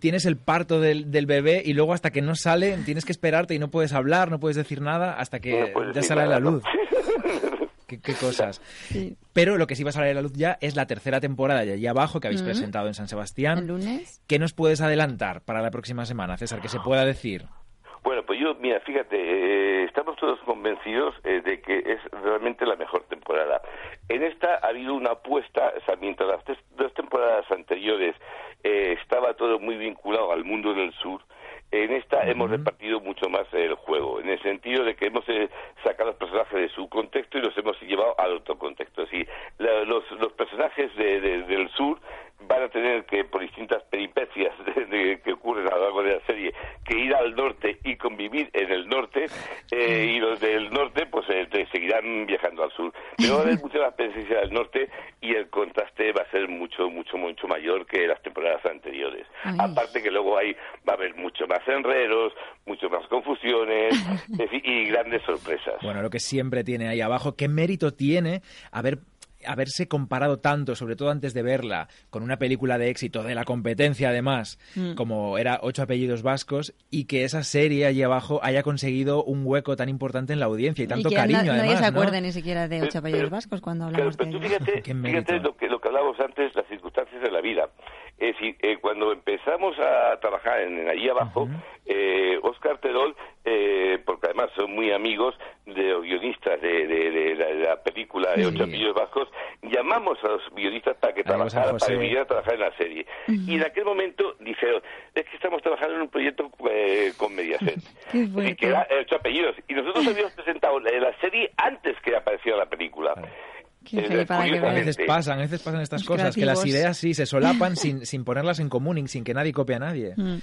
Speaker 5: tienes el parto del, del bebé y luego hasta que no sale tienes que esperarte y no puedes hablar, no puedes decir nada hasta que
Speaker 9: No
Speaker 5: ya sale a la
Speaker 9: nada, ¿no?
Speaker 5: luz. ¿Qué, qué cosas.
Speaker 6: Sí.
Speaker 5: Pero lo que sí va a salir a la luz ya es la tercera temporada de allí abajo que habéis
Speaker 6: Mm.
Speaker 5: presentado en San
Speaker 6: El
Speaker 5: Sebastián.
Speaker 6: lunes.
Speaker 5: ¿Qué nos puedes adelantar para la próxima semana, César? Que se pueda decir.
Speaker 9: Bueno, pues yo, mira, fíjate, eh, estamos todos convencidos eh, de que es realmente la mejor temporada. En esta ha habido una apuesta, o sea, mientras las tres- dos temporadas anteriores eh, estaba todo muy vinculado al mundo del sur, en esta hemos repartido mucho más el juego, en el sentido de que hemos eh, sacado los personajes de su contexto y los hemos llevado al otro contexto. Así, la- los, los personajes de- de- del sur van a tener que, por distintas peripecias de- de- que ocurren a lo largo de la serie, que ir al norte y convivir en el norte, eh, y los del norte pues eh, seguirán viajando al sur. Pero va a haber mucha más presencia del norte y el contraste va a ser mucho, mucho, mucho mayor que las temporadas anteriores.
Speaker 6: Ay.
Speaker 9: Aparte que luego hay, va a haber mucho más enredos, mucho más confusiones y grandes sorpresas.
Speaker 5: Bueno, lo que siempre tiene ahí abajo, ¿qué mérito tiene haber haberse comparado tanto, sobre todo antes de verla, con una película de éxito de la competencia además,
Speaker 6: Mm.
Speaker 5: como era Ocho apellidos vascos, y que esa serie allí abajo haya conseguido un hueco tan importante en la audiencia y tanto
Speaker 6: y que
Speaker 5: cariño
Speaker 6: nadie
Speaker 5: además,
Speaker 6: se
Speaker 5: ¿no?
Speaker 6: acuerde ni siquiera de ocho
Speaker 9: Pero-
Speaker 6: apellidos
Speaker 9: pero-
Speaker 6: vascos cuando hablamos
Speaker 9: pero
Speaker 6: de
Speaker 9: tú
Speaker 6: ellos.
Speaker 9: fíjate, fíjate lo que, lo que hablábamos antes, las circunstancias de la vida. Es decir, eh, cuando empezamos a trabajar en, en allí abajo, eh, Oscar Terol, eh, porque además son muy amigos de los guionistas de, de- de la, de la película de
Speaker 5: Sí.
Speaker 9: Ocho Apellidos Vascos, llamamos a los guionistas para que
Speaker 5: A
Speaker 9: trabajaran, para que a trabajar en la serie. Y en aquel momento dijeron, es que estamos trabajando en un proyecto eh, con Mediaset.
Speaker 6: Qué
Speaker 9: y que era eh, Ocho Apellidos. Y nosotros habíamos presentado la, la serie antes que apareciera la película. Eh,
Speaker 6: que
Speaker 5: A veces pasan, a veces pasan estas
Speaker 6: Los
Speaker 5: cosas, que las ideas sí se solapan sin, sin ponerlas en común y sin que nadie copie a nadie.
Speaker 6: Mm.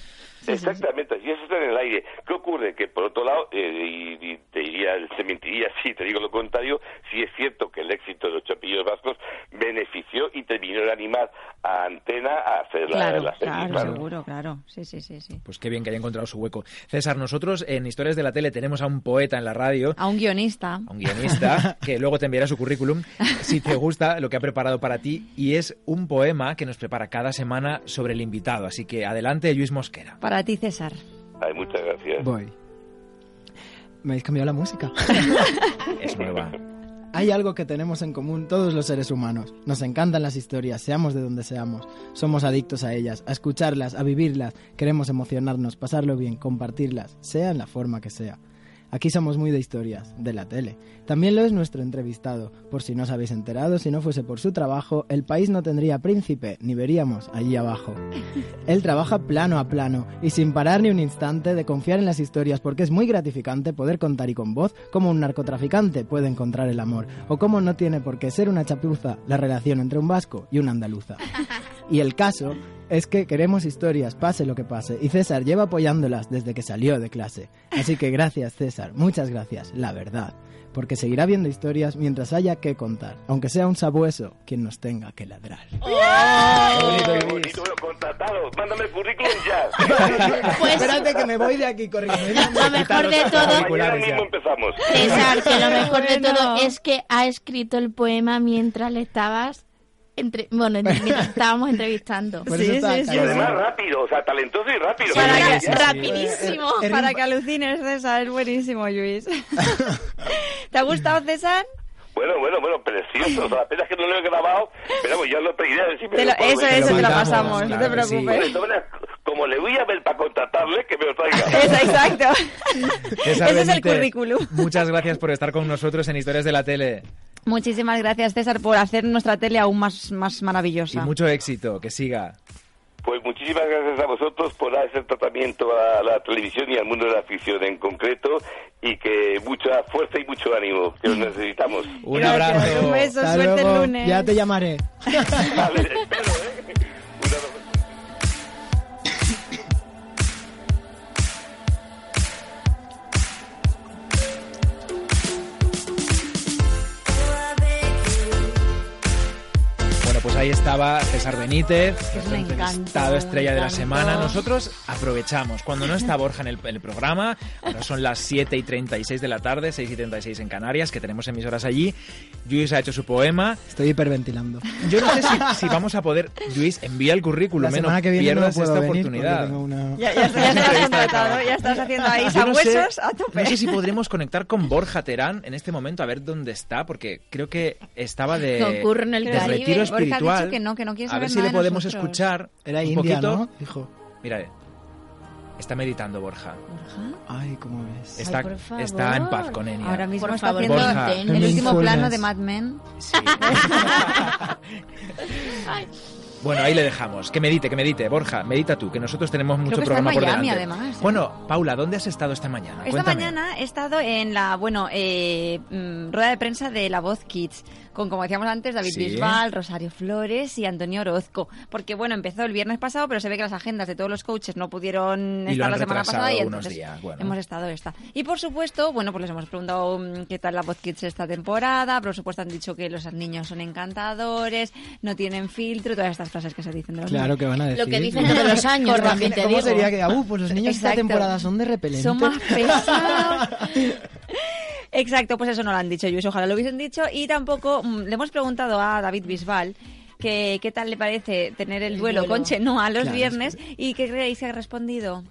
Speaker 9: Exactamente, y eso está en el aire. ¿Qué ocurre? Que por otro lado, eh, y, y te diría, se mentiría si te digo lo contrario, si es cierto que el éxito de los chapillos vascos benefició y terminó de animar a Antena a hacer la,
Speaker 6: Claro,
Speaker 9: la serie.
Speaker 6: claro,
Speaker 9: claro.
Speaker 6: seguro, claro. Sí, sí, sí, sí.
Speaker 5: Pues qué bien que haya encontrado su hueco. César, nosotros en Historias de la Tele tenemos a un poeta en la radio,
Speaker 6: A un guionista.
Speaker 5: a un guionista, que luego te enviará su currículum, si te gusta lo que ha preparado para ti, y es un poema que nos prepara cada semana sobre el invitado. Así que adelante, Luis Mosquera.
Speaker 6: Para ti, César.
Speaker 9: Ay, muchas gracias.
Speaker 8: Voy. Me habéis cambiado la música.
Speaker 5: Es nueva.
Speaker 8: Hay algo que tenemos en común todos los seres humanos. Nos encantan las historias, seamos de donde seamos. Somos adictos a ellas, a escucharlas, a vivirlas. Queremos emocionarnos, pasarlo bien, compartirlas, sea en la forma que sea. Aquí somos muy de historias, de la tele. También lo es nuestro entrevistado. Por si no os habéis enterado, si no fuese por su trabajo, el país no tendría príncipe, ni veríamos allí abajo. Él trabaja plano a plano y sin parar ni un instante de confiar en las historias porque es muy gratificante poder contar y con voz cómo un narcotraficante puede encontrar el amor o cómo no tiene por qué ser una chapuza la relación entre un vasco y una andaluza. Y el caso es que queremos historias, pase lo que pase, y César lleva apoyándolas desde que salió de clase. Así que gracias César, muchas gracias, la verdad. Porque seguirá viendo historias mientras haya que contar, aunque sea un sabueso quien nos tenga que ladrar.
Speaker 9: Qué bonito, bueno, contratado. Mándame el currículum ya.
Speaker 7: Pues
Speaker 8: Espérate que me voy de aquí corriendo.
Speaker 7: lo mejor de todo,
Speaker 9: Mañana mismo empezamos.
Speaker 7: César, que lo mejor de
Speaker 6: Bueno.
Speaker 7: todo es que ha escrito el poema mientras le estabas entre... bueno, estábamos entrevistando.
Speaker 6: Sí, sí, sí,
Speaker 9: Y además rápido, o sea, talentoso y rápido.
Speaker 6: Para que-
Speaker 7: rapidísimo.
Speaker 8: Eh,
Speaker 6: Para que alucines, César. Es buenísimo, Luis. ¿Te ha gustado, César?
Speaker 9: Bueno, bueno, bueno, precioso. O sea, apenas que no lo he grabado, pero vamos, ya lo pediré. si me
Speaker 6: Te lo-
Speaker 9: lo puedo
Speaker 6: eso, eso, te lo pasamos. No te
Speaker 5: claro sí.
Speaker 9: Bueno,
Speaker 6: preocupes.
Speaker 9: maneras, como le voy a ver para contratarle, que me lo traiga.
Speaker 6: Eso, exacto. Ese es el currículum.
Speaker 5: Muchas gracias por estar con nosotros en Historias de la Tele.
Speaker 6: Muchísimas gracias, César, por hacer nuestra tele aún más, más
Speaker 5: Y
Speaker 6: maravillosa.
Speaker 5: mucho éxito, que siga.
Speaker 9: Pues muchísimas gracias a vosotros por dar ese tratamiento a la televisión y al mundo de la ficción en concreto y que mucha fuerza y mucho ánimo, que os necesitamos.
Speaker 5: Un
Speaker 6: Gracias,
Speaker 5: abrazo.
Speaker 6: Un beso,
Speaker 8: Hasta
Speaker 6: suerte
Speaker 8: luego,
Speaker 6: el lunes.
Speaker 8: Ya te llamaré.
Speaker 9: Vale, espero, ¿eh?
Speaker 5: Pues ahí estaba César Benítez,
Speaker 6: Es
Speaker 5: nuestro entrevistado estrella de la semana. Nosotros aprovechamos. Cuando no está Borja en el, en el programa, ahora son las 7 y 36 de la tarde, 6 y 36 en Canarias, que tenemos emisoras allí. Luis ha hecho su poema.
Speaker 8: Estoy hiperventilando.
Speaker 5: Yo no sé si, si vamos a poder. Luis, envía el currículum,
Speaker 8: La semana
Speaker 5: no
Speaker 8: que viene no
Speaker 5: pierdas
Speaker 8: puedo
Speaker 5: esta
Speaker 8: venir
Speaker 5: oportunidad.
Speaker 8: tengo una-
Speaker 6: Ya, ya, ya estás contratado, ya estás haciendo ahí
Speaker 5: Yo no sé,
Speaker 6: sabuesos a tope.
Speaker 5: no sé si podremos conectar con Borja Terán en este momento a ver dónde está, porque creo que estaba de,
Speaker 7: Concurre en el
Speaker 5: de
Speaker 7: Caribe.
Speaker 6: Borja ha dicho
Speaker 5: espiritual.
Speaker 6: que no, que no quiere
Speaker 5: a
Speaker 6: saber
Speaker 5: ver si
Speaker 6: nada
Speaker 5: le
Speaker 6: de
Speaker 5: podemos
Speaker 6: nosotros.
Speaker 5: escuchar
Speaker 8: Era
Speaker 5: un
Speaker 8: India,
Speaker 5: poquito.
Speaker 8: ¿no? Dijo.
Speaker 5: Mira, está meditando Borja.
Speaker 8: Ay, ¿cómo ves?
Speaker 5: Está,
Speaker 7: por favor.
Speaker 5: está en paz con Enya.
Speaker 6: Ahora mismo
Speaker 7: Por
Speaker 6: está
Speaker 7: favor,
Speaker 6: haciendo
Speaker 5: Borja.
Speaker 6: el último plano de Mad Men.
Speaker 5: Sí. Bueno, ahí le dejamos. Que medite, que medite. Borja, medita tú, que nosotros tenemos mucho
Speaker 6: que está en
Speaker 5: programa por
Speaker 6: Miami,
Speaker 5: delante.
Speaker 6: además, ¿eh?
Speaker 5: Bueno, Paula, ¿dónde has estado esta mañana?
Speaker 6: Esta
Speaker 5: Cuéntame.
Speaker 6: mañana he estado en la, bueno, eh, mm, rueda de prensa de La Voz Kids, con, como decíamos antes, David
Speaker 5: Sí.
Speaker 6: Bisbal, Rosario Flores y Antonio Orozco. Porque, bueno, empezó el viernes pasado, pero se ve que las agendas de todos los coaches no pudieron
Speaker 5: Y
Speaker 6: estar la semana pasada y
Speaker 5: unos
Speaker 6: entonces
Speaker 5: días, bueno.
Speaker 6: hemos estado esta. Y, por supuesto, bueno, pues les hemos preguntado mm, qué tal La Voz Kids esta temporada. Por supuesto, han dicho que los niños son encantadores, no tienen filtro, todas estas frases que se dicen de los
Speaker 8: Claro
Speaker 6: niños.
Speaker 8: que van a decir.
Speaker 7: Lo que dicen todos los años, también te
Speaker 8: ¿Cómo
Speaker 7: digo.
Speaker 8: sería que, uh, pues los niños esta temporada son de repelente?
Speaker 6: Son más pesados. Exacto, pues eso no lo han dicho Luis, ojalá lo hubiesen dicho. Y tampoco le hemos preguntado a David Bisbal que qué tal le parece tener el,
Speaker 7: El
Speaker 6: duelo,
Speaker 7: duelo.
Speaker 6: con Chenoa los
Speaker 8: Claro,
Speaker 6: viernes y qué creéis que ha respondido.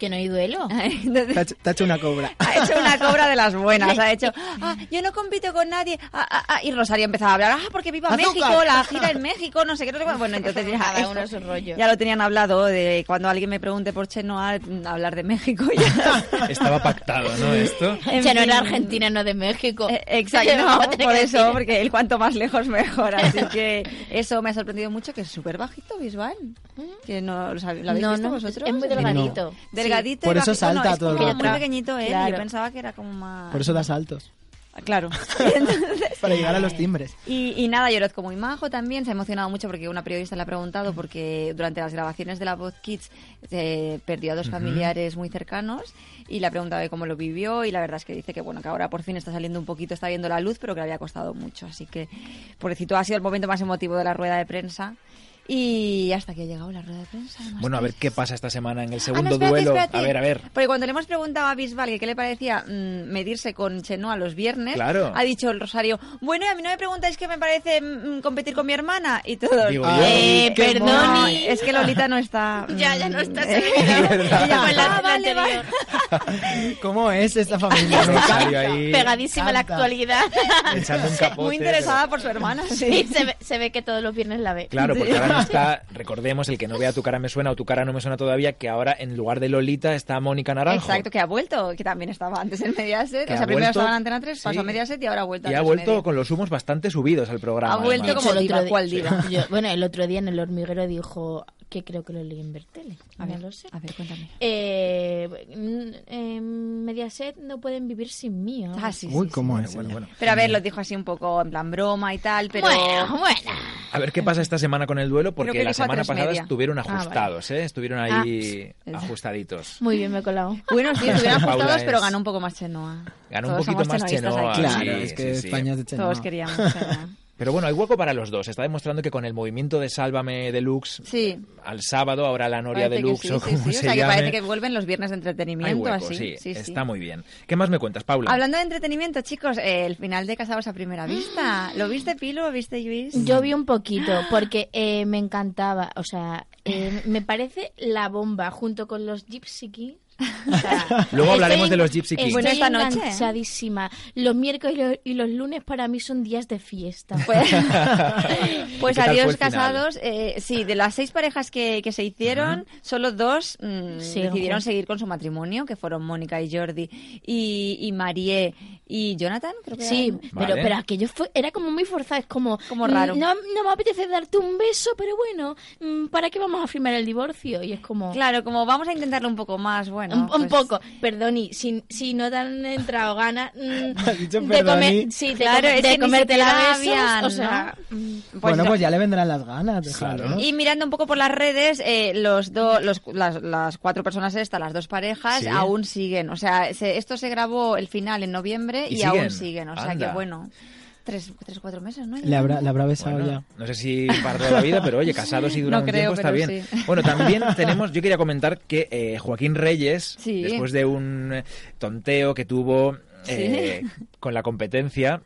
Speaker 7: Que no hay duelo.
Speaker 6: Entonces,
Speaker 8: Te ha hecho- te ha hecho una cobra.
Speaker 6: ha hecho una cobra de las buenas. Ha hecho, ah, yo no compito con nadie. Ah, ah, ah. Y Rosario empezaba a hablar, ah, porque viva
Speaker 8: ¡Azúcar!
Speaker 6: México, la gira en México, no sé qué. No sé cuál. Bueno, entonces ya,
Speaker 7: Cada
Speaker 6: esto-
Speaker 7: uno su rollo.
Speaker 6: ya lo tenían hablado de cuando alguien me pregunte por Chenoa, mm, hablar de México. Ya.
Speaker 5: Estaba pactado, ¿no? Esto.
Speaker 7: No era. Argentina, no de México.
Speaker 6: Eh, Exacto,
Speaker 7: tener
Speaker 6: por eso,
Speaker 7: decir.
Speaker 6: porque el cuanto más lejos mejor. Así que eso me ha sorprendido mucho, que es súper bajito Bisbal. Que no lo, sab- ¿lo habéis
Speaker 7: No,
Speaker 6: visto
Speaker 7: no,
Speaker 6: vosotros?
Speaker 7: es muy delgadito.
Speaker 6: Delgadito
Speaker 8: Por
Speaker 6: y
Speaker 8: eso
Speaker 6: bajito. No,
Speaker 8: salta
Speaker 6: es
Speaker 8: todo el rato.
Speaker 6: muy pequeñito él.
Speaker 7: Claro.
Speaker 6: Yo pensaba que era como más...
Speaker 8: Por eso da saltos.
Speaker 6: Claro.
Speaker 8: Para llegar a los timbres.
Speaker 6: Y, y nada, y Orozco muy majo también, se ha emocionado mucho porque una periodista le ha preguntado porque durante las grabaciones de la Voz Kids eh, perdió a dos familiares muy cercanos y le ha preguntado de cómo lo vivió y la verdad es que dice que bueno que ahora por fin está saliendo un poquito, está viendo la luz, pero que le había costado mucho. Así que, pobrecito, ha sido el momento más emotivo de la rueda de prensa. Y hasta que ha llegado la rueda de prensa.
Speaker 5: Bueno, a ver qué pasa esta semana en el
Speaker 6: Ah,
Speaker 5: segundo
Speaker 6: no, espérate,
Speaker 5: duelo.
Speaker 6: espérate.
Speaker 5: A ver, a ver.
Speaker 6: Porque cuando le hemos preguntado a Bisbal que qué le parecía mm, medirse con Chenoa los viernes,
Speaker 5: Claro.
Speaker 6: ha dicho el Rosario, bueno, y a mí no me preguntáis qué me parece mm, competir con mi hermana y todo.
Speaker 5: Digo
Speaker 8: yo.
Speaker 7: Eh, perdón.
Speaker 6: Es que Lolita no está.
Speaker 7: Ya, ya no está.
Speaker 6: mm,
Speaker 7: la-
Speaker 6: Ah.
Speaker 8: ¿Cómo es esta familia?
Speaker 5: Rosario ahí
Speaker 7: Pegadísima a la actualidad.
Speaker 5: echando un capote.
Speaker 6: Muy interesada por su hermana.
Speaker 7: Sí,
Speaker 6: Sí.
Speaker 7: se ve, se ve que todos los viernes la ve.
Speaker 5: Claro, porque ahora no está, recordemos, el que no vea tu cara me suena o tu cara no me suena todavía, que ahora en lugar de Lolita está Mónica Naranjo.
Speaker 6: Exacto, que ha vuelto, que también estaba antes en Mediaset.
Speaker 5: Que
Speaker 6: o
Speaker 5: ha
Speaker 6: sea, primero
Speaker 5: vuelto,
Speaker 6: estaba en Antena 3, pasó
Speaker 5: sí.
Speaker 6: a Mediaset y ahora ha vuelto
Speaker 5: Y
Speaker 6: a
Speaker 5: ha vuelto
Speaker 6: Media.
Speaker 5: con los humos bastante subidos al programa.
Speaker 6: Ha vuelto
Speaker 5: además.
Speaker 6: como
Speaker 7: el
Speaker 6: diva,
Speaker 7: otro día-
Speaker 6: ¿cuál diva?
Speaker 7: Yo- bueno, el otro día en el hormiguero dijo que creo que lo leí en Bertele.
Speaker 6: A
Speaker 7: no
Speaker 6: ver,
Speaker 7: lo sé.
Speaker 6: a ver, cuéntame.
Speaker 7: Eh, Mediaset no pueden vivir sin mí. ¿no?
Speaker 6: Ah, sí,
Speaker 8: Uy,
Speaker 6: sí,
Speaker 8: ¿cómo es?
Speaker 5: bueno, bueno.
Speaker 6: Pero a ver, lo dijo así un poco en plan broma y tal, pero...
Speaker 7: Bueno, bueno.
Speaker 5: A ver qué pasa esta semana con el duelo, porque la semana pasada estuvieron
Speaker 7: Ah, vale.
Speaker 5: ajustados, ¿eh? Estuvieron ahí
Speaker 6: Ah,
Speaker 5: ajustaditos.
Speaker 7: Muy bien, me he colado.
Speaker 6: Bueno, sí, estuvieron ajustados, pero ganó un poco más Chenoa.
Speaker 5: Ganó un poquito más Chenoa.
Speaker 8: Claro,
Speaker 5: sí,
Speaker 8: es que
Speaker 5: sí, sí.
Speaker 8: España es de Chenoa.
Speaker 6: Todos queríamos Chenoa.
Speaker 5: Pero bueno, hay hueco para los dos. Está demostrando que con el movimiento de Sálvame Deluxe
Speaker 6: Sí.
Speaker 5: al sábado, ahora la Noria
Speaker 6: Parece
Speaker 5: Deluxe
Speaker 6: sí,
Speaker 5: o
Speaker 6: sí,
Speaker 5: como
Speaker 6: sí. O
Speaker 5: se
Speaker 6: sea, que parece que vuelven los viernes de
Speaker 5: hay
Speaker 6: entretenimiento,
Speaker 5: hueco,
Speaker 6: así.
Speaker 5: sí,
Speaker 6: sí, sí.
Speaker 5: Está muy bien. ¿Qué más me cuentas, Paula?
Speaker 6: Hablando de entretenimiento, chicos, eh, el final de Casados a Primera Vista. ¿Lo viste, Pilo? ¿Lo viste, Luis?
Speaker 7: Yo vi un poquito porque eh, me encantaba, o sea, eh, me parece la bomba junto con los Gypsy Kings. O sea,
Speaker 5: Luego hablaremos
Speaker 7: estoy
Speaker 5: de los Gypsy Kings.
Speaker 6: Bueno, esta noche.
Speaker 7: enganchadísima. Los miércoles y los, y los lunes para mí son días de fiesta.
Speaker 6: Pues, pues
Speaker 5: ¿Qué tal fue
Speaker 6: adiós casados. Eh, sí, de las seis parejas que, que se hicieron, solo dos mm,
Speaker 7: Sí,
Speaker 6: decidieron
Speaker 7: ojo.
Speaker 6: seguir con su matrimonio, que fueron Mónica y Jordi y, y Marie y Jonathan, creo que
Speaker 7: Sí, pero,
Speaker 5: Vale.
Speaker 7: pero aquello fue, era como muy forzado, es como...
Speaker 6: Como raro.
Speaker 7: mm, No, no me apetece darte un beso, pero bueno, mm, ¿para qué vamos a firmar el divorcio? Y es como...
Speaker 6: Claro, como vamos a intentarlo un poco más, bueno.
Speaker 7: Un, un
Speaker 6: pues-
Speaker 7: poco, perdón, y si, si no te han entrado ganas mm,
Speaker 8: dicho
Speaker 7: de,
Speaker 8: perdoni.
Speaker 7: comer, sí, de,
Speaker 6: Claro,
Speaker 7: de comerte la
Speaker 6: habían,
Speaker 7: o sea, mm,
Speaker 6: Pues
Speaker 8: bueno,
Speaker 6: no.
Speaker 8: pues ya le vendrán las ganas. déjalo,
Speaker 5: Claro.
Speaker 8: ¿no?
Speaker 6: Y mirando un poco por las redes, eh, los do- los, las, las cuatro personas estas, las dos parejas,
Speaker 5: Sí.
Speaker 6: aún siguen. O sea, se- esto se grabó el final en noviembre
Speaker 5: ¿Y
Speaker 6: y,
Speaker 5: siguen?
Speaker 6: aún siguen. O sea
Speaker 5: Anda.
Speaker 6: que bueno. Tres, tres o cuatro meses, ¿no?
Speaker 8: Le habrá, le habrá besado
Speaker 5: Bueno,
Speaker 8: ya.
Speaker 5: No sé si para toda la vida, pero oye, casados y durante
Speaker 6: No
Speaker 5: un
Speaker 6: creo,
Speaker 5: tiempo está bien.
Speaker 6: sí.
Speaker 5: Bueno, también tenemos, yo quería comentar que eh, Joaquín Reyes,
Speaker 6: Sí.
Speaker 5: después de un eh, tonteo que tuvo eh, con la competencia,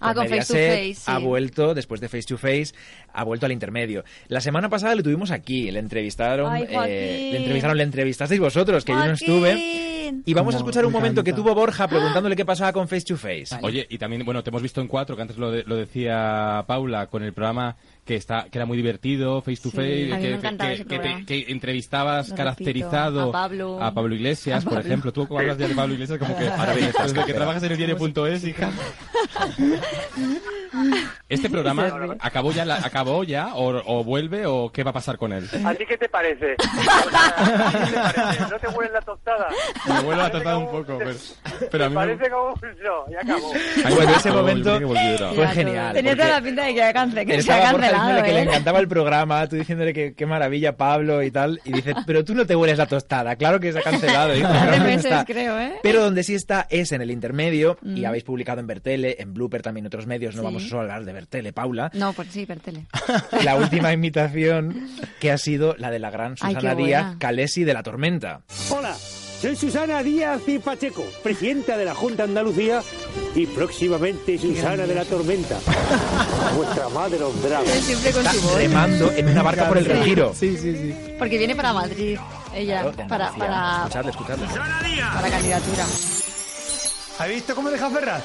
Speaker 6: Ah, con Face to Face, sí.
Speaker 5: ha vuelto, después de Face to Face, ha vuelto al intermedio. La semana pasada le tuvimos aquí, le entrevistaron,
Speaker 6: Ay,
Speaker 5: eh, le entrevistaron, le entrevistasteis vosotros, que yo no estuve. Y vamos a escuchar un
Speaker 8: me
Speaker 5: momento que tuvo Borja preguntándole qué pasaba con Face to Face.
Speaker 10: Oye, y también, bueno, te hemos visto en cuatro, que antes lo, de- lo decía Paula, con el programa que está que era muy divertido, face to
Speaker 6: Sí,
Speaker 10: face,
Speaker 6: me
Speaker 10: que, que- que te- que entrevistabas
Speaker 6: Lo
Speaker 10: caracterizado
Speaker 6: a Pablo.
Speaker 10: a Pablo Iglesias,
Speaker 6: A
Speaker 10: por
Speaker 6: Pablo.
Speaker 10: ejemplo. Tú hablas de Pablo Iglesias como que
Speaker 5: Ahora viene
Speaker 10: desde que trabajas en el diario.es, hija. Este programa acabó ya, la- acabó ya o, o vuelve o qué va a pasar con él.
Speaker 11: ¿A ti qué te parece? O sea, ¿qué te parece? ¿No te huele la tostada?
Speaker 10: Me vuelvo a
Speaker 11: Parece
Speaker 10: tratar un poco, pero, pero a
Speaker 11: Me
Speaker 10: mí me,
Speaker 11: parece como... No, ya acabó.
Speaker 5: Ay, bueno, ese momento fue genial.
Speaker 6: Tenía toda la pinta de que, cance- que se cancelado,
Speaker 5: diciéndole que le
Speaker 6: ¿eh?
Speaker 5: encantaba el programa, tú diciéndole que qué maravilla Pablo y tal, y dice, pero tú no te hueles la tostada, claro que se ha cancelado. dice,
Speaker 6: Hace
Speaker 5: "Claro que no
Speaker 6: meses,
Speaker 5: está".
Speaker 6: creo, ¿eh?
Speaker 5: Pero donde sí está es en el intermedio, y
Speaker 6: Mm.
Speaker 5: habéis publicado en Bertele, en Blooper también otros medios, no
Speaker 6: Sí.
Speaker 5: vamos solo a hablar de Bertele, Paula,
Speaker 6: No, pues sí, Bertele.
Speaker 5: la última imitación que ha sido la de la gran Susana Díaz. Calesi de la Tormenta.
Speaker 12: Hola, soy Susana Díaz y Pacheco, presidenta de la Junta de Andalucía y próximamente Susana de la Tormenta, vuestra madre drama.
Speaker 6: Siempre con
Speaker 5: Está
Speaker 6: su voz.
Speaker 5: remando en una barca por el
Speaker 6: Sí.
Speaker 5: retiro.
Speaker 8: Sí, sí, sí.
Speaker 6: Porque viene para Madrid, ella,
Speaker 5: Claro,
Speaker 6: para,
Speaker 5: Andalucía.
Speaker 6: para,
Speaker 5: Escuchadle, escuchadle.
Speaker 6: para candidatura.
Speaker 13: ¿Has visto cómo deja Ferraz?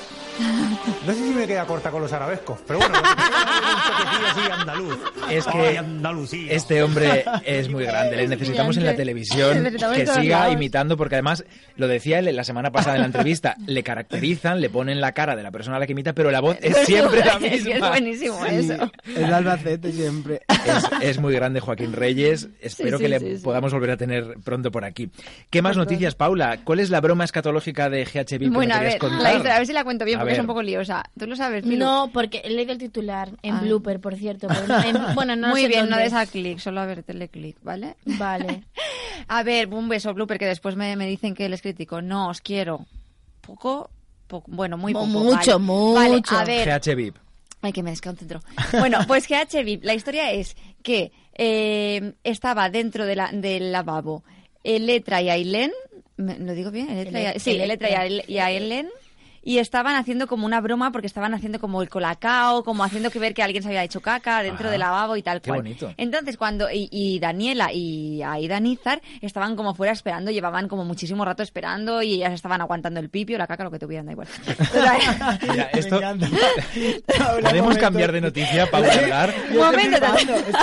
Speaker 13: No sé si me queda corta con los arabescos, pero bueno, así andaluz.
Speaker 5: Es que
Speaker 13: Andalucía.
Speaker 5: este hombre es muy grande, le necesitamos en la televisión que siga imitando, porque además, lo decía él la semana pasada en la entrevista, le caracterizan, le ponen la cara de la persona a la que imita, pero la voz es siempre la
Speaker 6: que es
Speaker 5: misma.
Speaker 6: buenísimo eso.
Speaker 8: Es de Albacete siempre.
Speaker 5: Es, es muy grande Joaquín Reyes, espero
Speaker 6: Sí,
Speaker 5: que le
Speaker 6: sí, sí.
Speaker 5: podamos volver a tener pronto por aquí. ¿Qué más noticias, Paula? ¿Cuál es la broma escatológica de GHB que
Speaker 6: Bueno,
Speaker 5: me
Speaker 6: a
Speaker 5: querías
Speaker 6: ver,
Speaker 5: contar?
Speaker 6: la historia, a ver si la cuento bien,
Speaker 5: A
Speaker 6: porque es
Speaker 5: ver.
Speaker 6: un poco liosa. ¿Tú lo sabes?
Speaker 7: No, porque he leído el titular en
Speaker 6: Ah.
Speaker 7: blooper, por cierto. pero en- bueno, no
Speaker 6: Muy
Speaker 7: sé
Speaker 6: bien,
Speaker 7: dónde.
Speaker 6: no des a clic, solo a ver teleclick, ¿vale?
Speaker 7: Vale.
Speaker 6: A ver, un beso, Blooper, que después me, me dicen que les critico. No, os quiero. Poco, poco bueno, muy
Speaker 7: Mu-
Speaker 6: poco.
Speaker 7: mucho,
Speaker 6: vale.
Speaker 7: mucho.
Speaker 6: Vale, a ver,
Speaker 5: GH VIP.
Speaker 6: Ay, que me desconcentro. Bueno, pues que HVIP, la historia es que eh, estaba dentro de la, del lavabo Eletra y Ailén, ¿me- ¿lo digo bien? Eletra y, sí, Eletra y Ail- y Ailén, y estaban haciendo como una broma porque estaban haciendo como el colacao, como haciendo que ver que alguien se había hecho caca dentro
Speaker 5: Ah,
Speaker 6: del lavabo y tal
Speaker 5: qué
Speaker 6: cual.
Speaker 5: bonito.
Speaker 6: Entonces, cuando y, y Daniela y Aida Nizar estaban como fuera esperando, llevaban como muchísimo rato esperando y ellas estaban aguantando el pipio, la caca, lo que tuvieran, da igual.
Speaker 5: Mira, esto... ¿Podemos cambiar de noticia, Paula Aguilar?
Speaker 6: Un momento,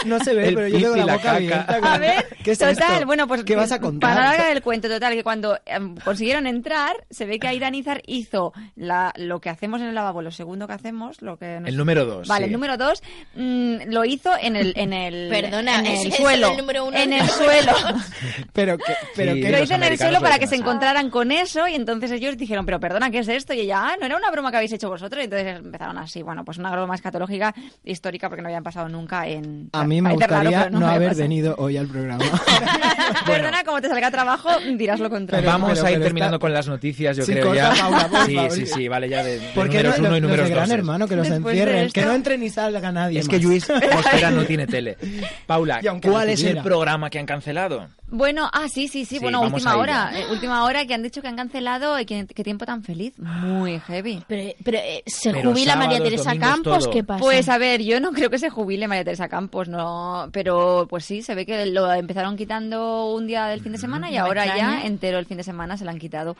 Speaker 8: No se ve,
Speaker 5: El
Speaker 8: pero yo tengo la
Speaker 5: la
Speaker 8: boca
Speaker 5: caca.
Speaker 8: abierta.
Speaker 6: A ver,
Speaker 8: ¿Qué es
Speaker 6: total,
Speaker 8: esto?
Speaker 6: bueno, pues
Speaker 8: ¿Qué vas a contar?
Speaker 6: Para largar el cuento, total, que cuando em, consiguieron entrar, se ve que Aida Nizar hizo la, lo que hacemos en el lavabo, lo segundo que hacemos, lo que nos-
Speaker 5: El número dos,
Speaker 6: Vale,
Speaker 5: sí.
Speaker 6: el número dos mm, lo hizo en el, en el,
Speaker 7: Perdona,
Speaker 6: en
Speaker 7: ese
Speaker 6: el
Speaker 7: es
Speaker 6: suelo,
Speaker 7: el número uno
Speaker 6: en el suelo.
Speaker 8: Pero que, pero
Speaker 5: Sí,
Speaker 8: que
Speaker 6: lo hizo en el suelo
Speaker 5: lo
Speaker 6: para que se encontraran con eso y entonces ellos dijeron, pero perdona, ¿qué es esto? Y ella, ah, no era una broma que habéis hecho vosotros. Y entonces empezaron así, bueno, pues una broma escatológica histórica porque no habían pasado nunca en...
Speaker 8: a mí me
Speaker 6: raro,
Speaker 8: gustaría
Speaker 6: pero
Speaker 8: no haber venido hoy al programa.
Speaker 6: Perdona, como te salga trabajo, dirás lo contrario.
Speaker 5: Vamos
Speaker 8: pero-
Speaker 5: a ir terminando
Speaker 8: está-
Speaker 5: con las noticias, yo
Speaker 8: Sí,
Speaker 5: creo
Speaker 8: corta,
Speaker 5: ya.
Speaker 8: Paula, por
Speaker 5: sí,
Speaker 8: favor.
Speaker 5: Sí, sí, vale, ya de, de
Speaker 8: ¿Por qué
Speaker 5: números
Speaker 8: no,
Speaker 5: uno y
Speaker 8: los
Speaker 5: números
Speaker 8: de Gran
Speaker 5: dos.
Speaker 8: Hermano que los
Speaker 6: Después de
Speaker 8: encierren?
Speaker 6: esto-
Speaker 8: Que no entre ni salga nadie
Speaker 5: Es
Speaker 8: más.
Speaker 5: que Luis Mosquera no tiene tele. Paula,
Speaker 8: Y aunque
Speaker 5: ¿cuál es el
Speaker 8: tuviera.
Speaker 5: programa que han cancelado?
Speaker 6: Bueno, ah, sí, sí, sí,
Speaker 5: Sí,
Speaker 6: bueno, última hora. eh, última hora que han dicho que han cancelado y que, qué tiempo tan feliz. Muy heavy.
Speaker 7: Pero, pero, eh, ¿se
Speaker 5: Pero
Speaker 7: jubila María Teresa Campos?
Speaker 5: todo.
Speaker 7: ¿Qué pasa?
Speaker 6: Pues a ver, yo no creo que se jubile María Teresa Campos, no, pero pues sí, se ve que lo empezaron quitando un día del fin de semana y ahora
Speaker 7: extraña.
Speaker 6: ya entero el fin de semana se lo han quitado.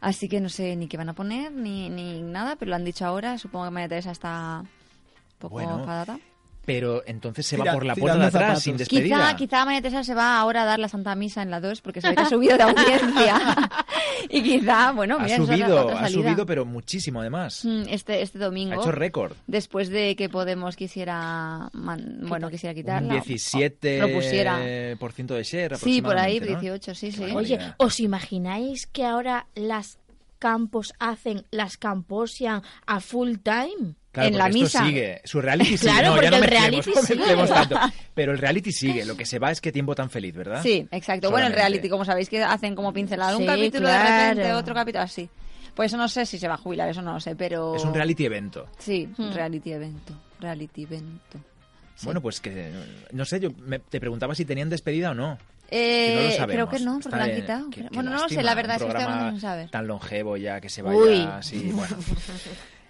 Speaker 6: Así que no sé ni qué van a poner ni, ni nada, pero lo han dicho ahora. Supongo que María Teresa está un poco
Speaker 5: Bueno,
Speaker 6: enfadada.
Speaker 5: Pero entonces se va
Speaker 8: Tira-
Speaker 5: por la puerta de atrás,
Speaker 8: zapatos.
Speaker 5: sin despedida.
Speaker 6: Quizá, quizá María Teresa se va ahora a dar la Santa Misa en la 2 porque se ve que ha subido de audiencia. y quizá, bueno,
Speaker 5: ha
Speaker 6: mira, es
Speaker 5: subido,
Speaker 6: otra
Speaker 5: ha
Speaker 6: salida.
Speaker 5: subido, pero muchísimo además.
Speaker 6: Mm, Este, este domingo.
Speaker 5: Ha hecho récord.
Speaker 6: Después de que Podemos quisiera, man- bueno, quisiera
Speaker 5: Un
Speaker 6: quitarla.
Speaker 5: 17%
Speaker 6: propusiera.
Speaker 5: de share
Speaker 6: Sí, por ahí,
Speaker 5: ¿no?
Speaker 6: 18, sí, sí.
Speaker 7: Oye, ¿os imagináis que ahora las campos hacen las camposian a full time?
Speaker 5: Claro,
Speaker 6: en la
Speaker 5: esto
Speaker 6: misa.
Speaker 5: sigue. Su reality sigue.
Speaker 7: Claro,
Speaker 5: no,
Speaker 7: porque
Speaker 5: ya no
Speaker 7: el reality
Speaker 5: no
Speaker 7: sigue.
Speaker 5: mezclemos tanto. Pero el reality sigue. Lo que se va es que tiempo tan feliz, ¿verdad?
Speaker 6: Sí, exacto. Bueno, el reality, como sabéis que hacen como pincelado un capítulo
Speaker 7: claro.
Speaker 6: de repente, otro capítulo así. Pues eso no sé si se va a jubilar, eso no lo sé, pero...
Speaker 5: Es un reality evento.
Speaker 6: Sí,
Speaker 7: Hmm.
Speaker 6: reality evento. Reality evento.
Speaker 5: Bueno, pues que no sé, yo me- te preguntaba si tenían despedida o no.
Speaker 6: Eh,
Speaker 5: Que no lo sabemos.
Speaker 6: creo que no, porque la han quitado.
Speaker 5: qué- qué
Speaker 6: bueno, no lo sé, la verdad es que hablando sin saber.
Speaker 5: Tan longevo ya que se vaya
Speaker 6: Uy.
Speaker 5: así, bueno.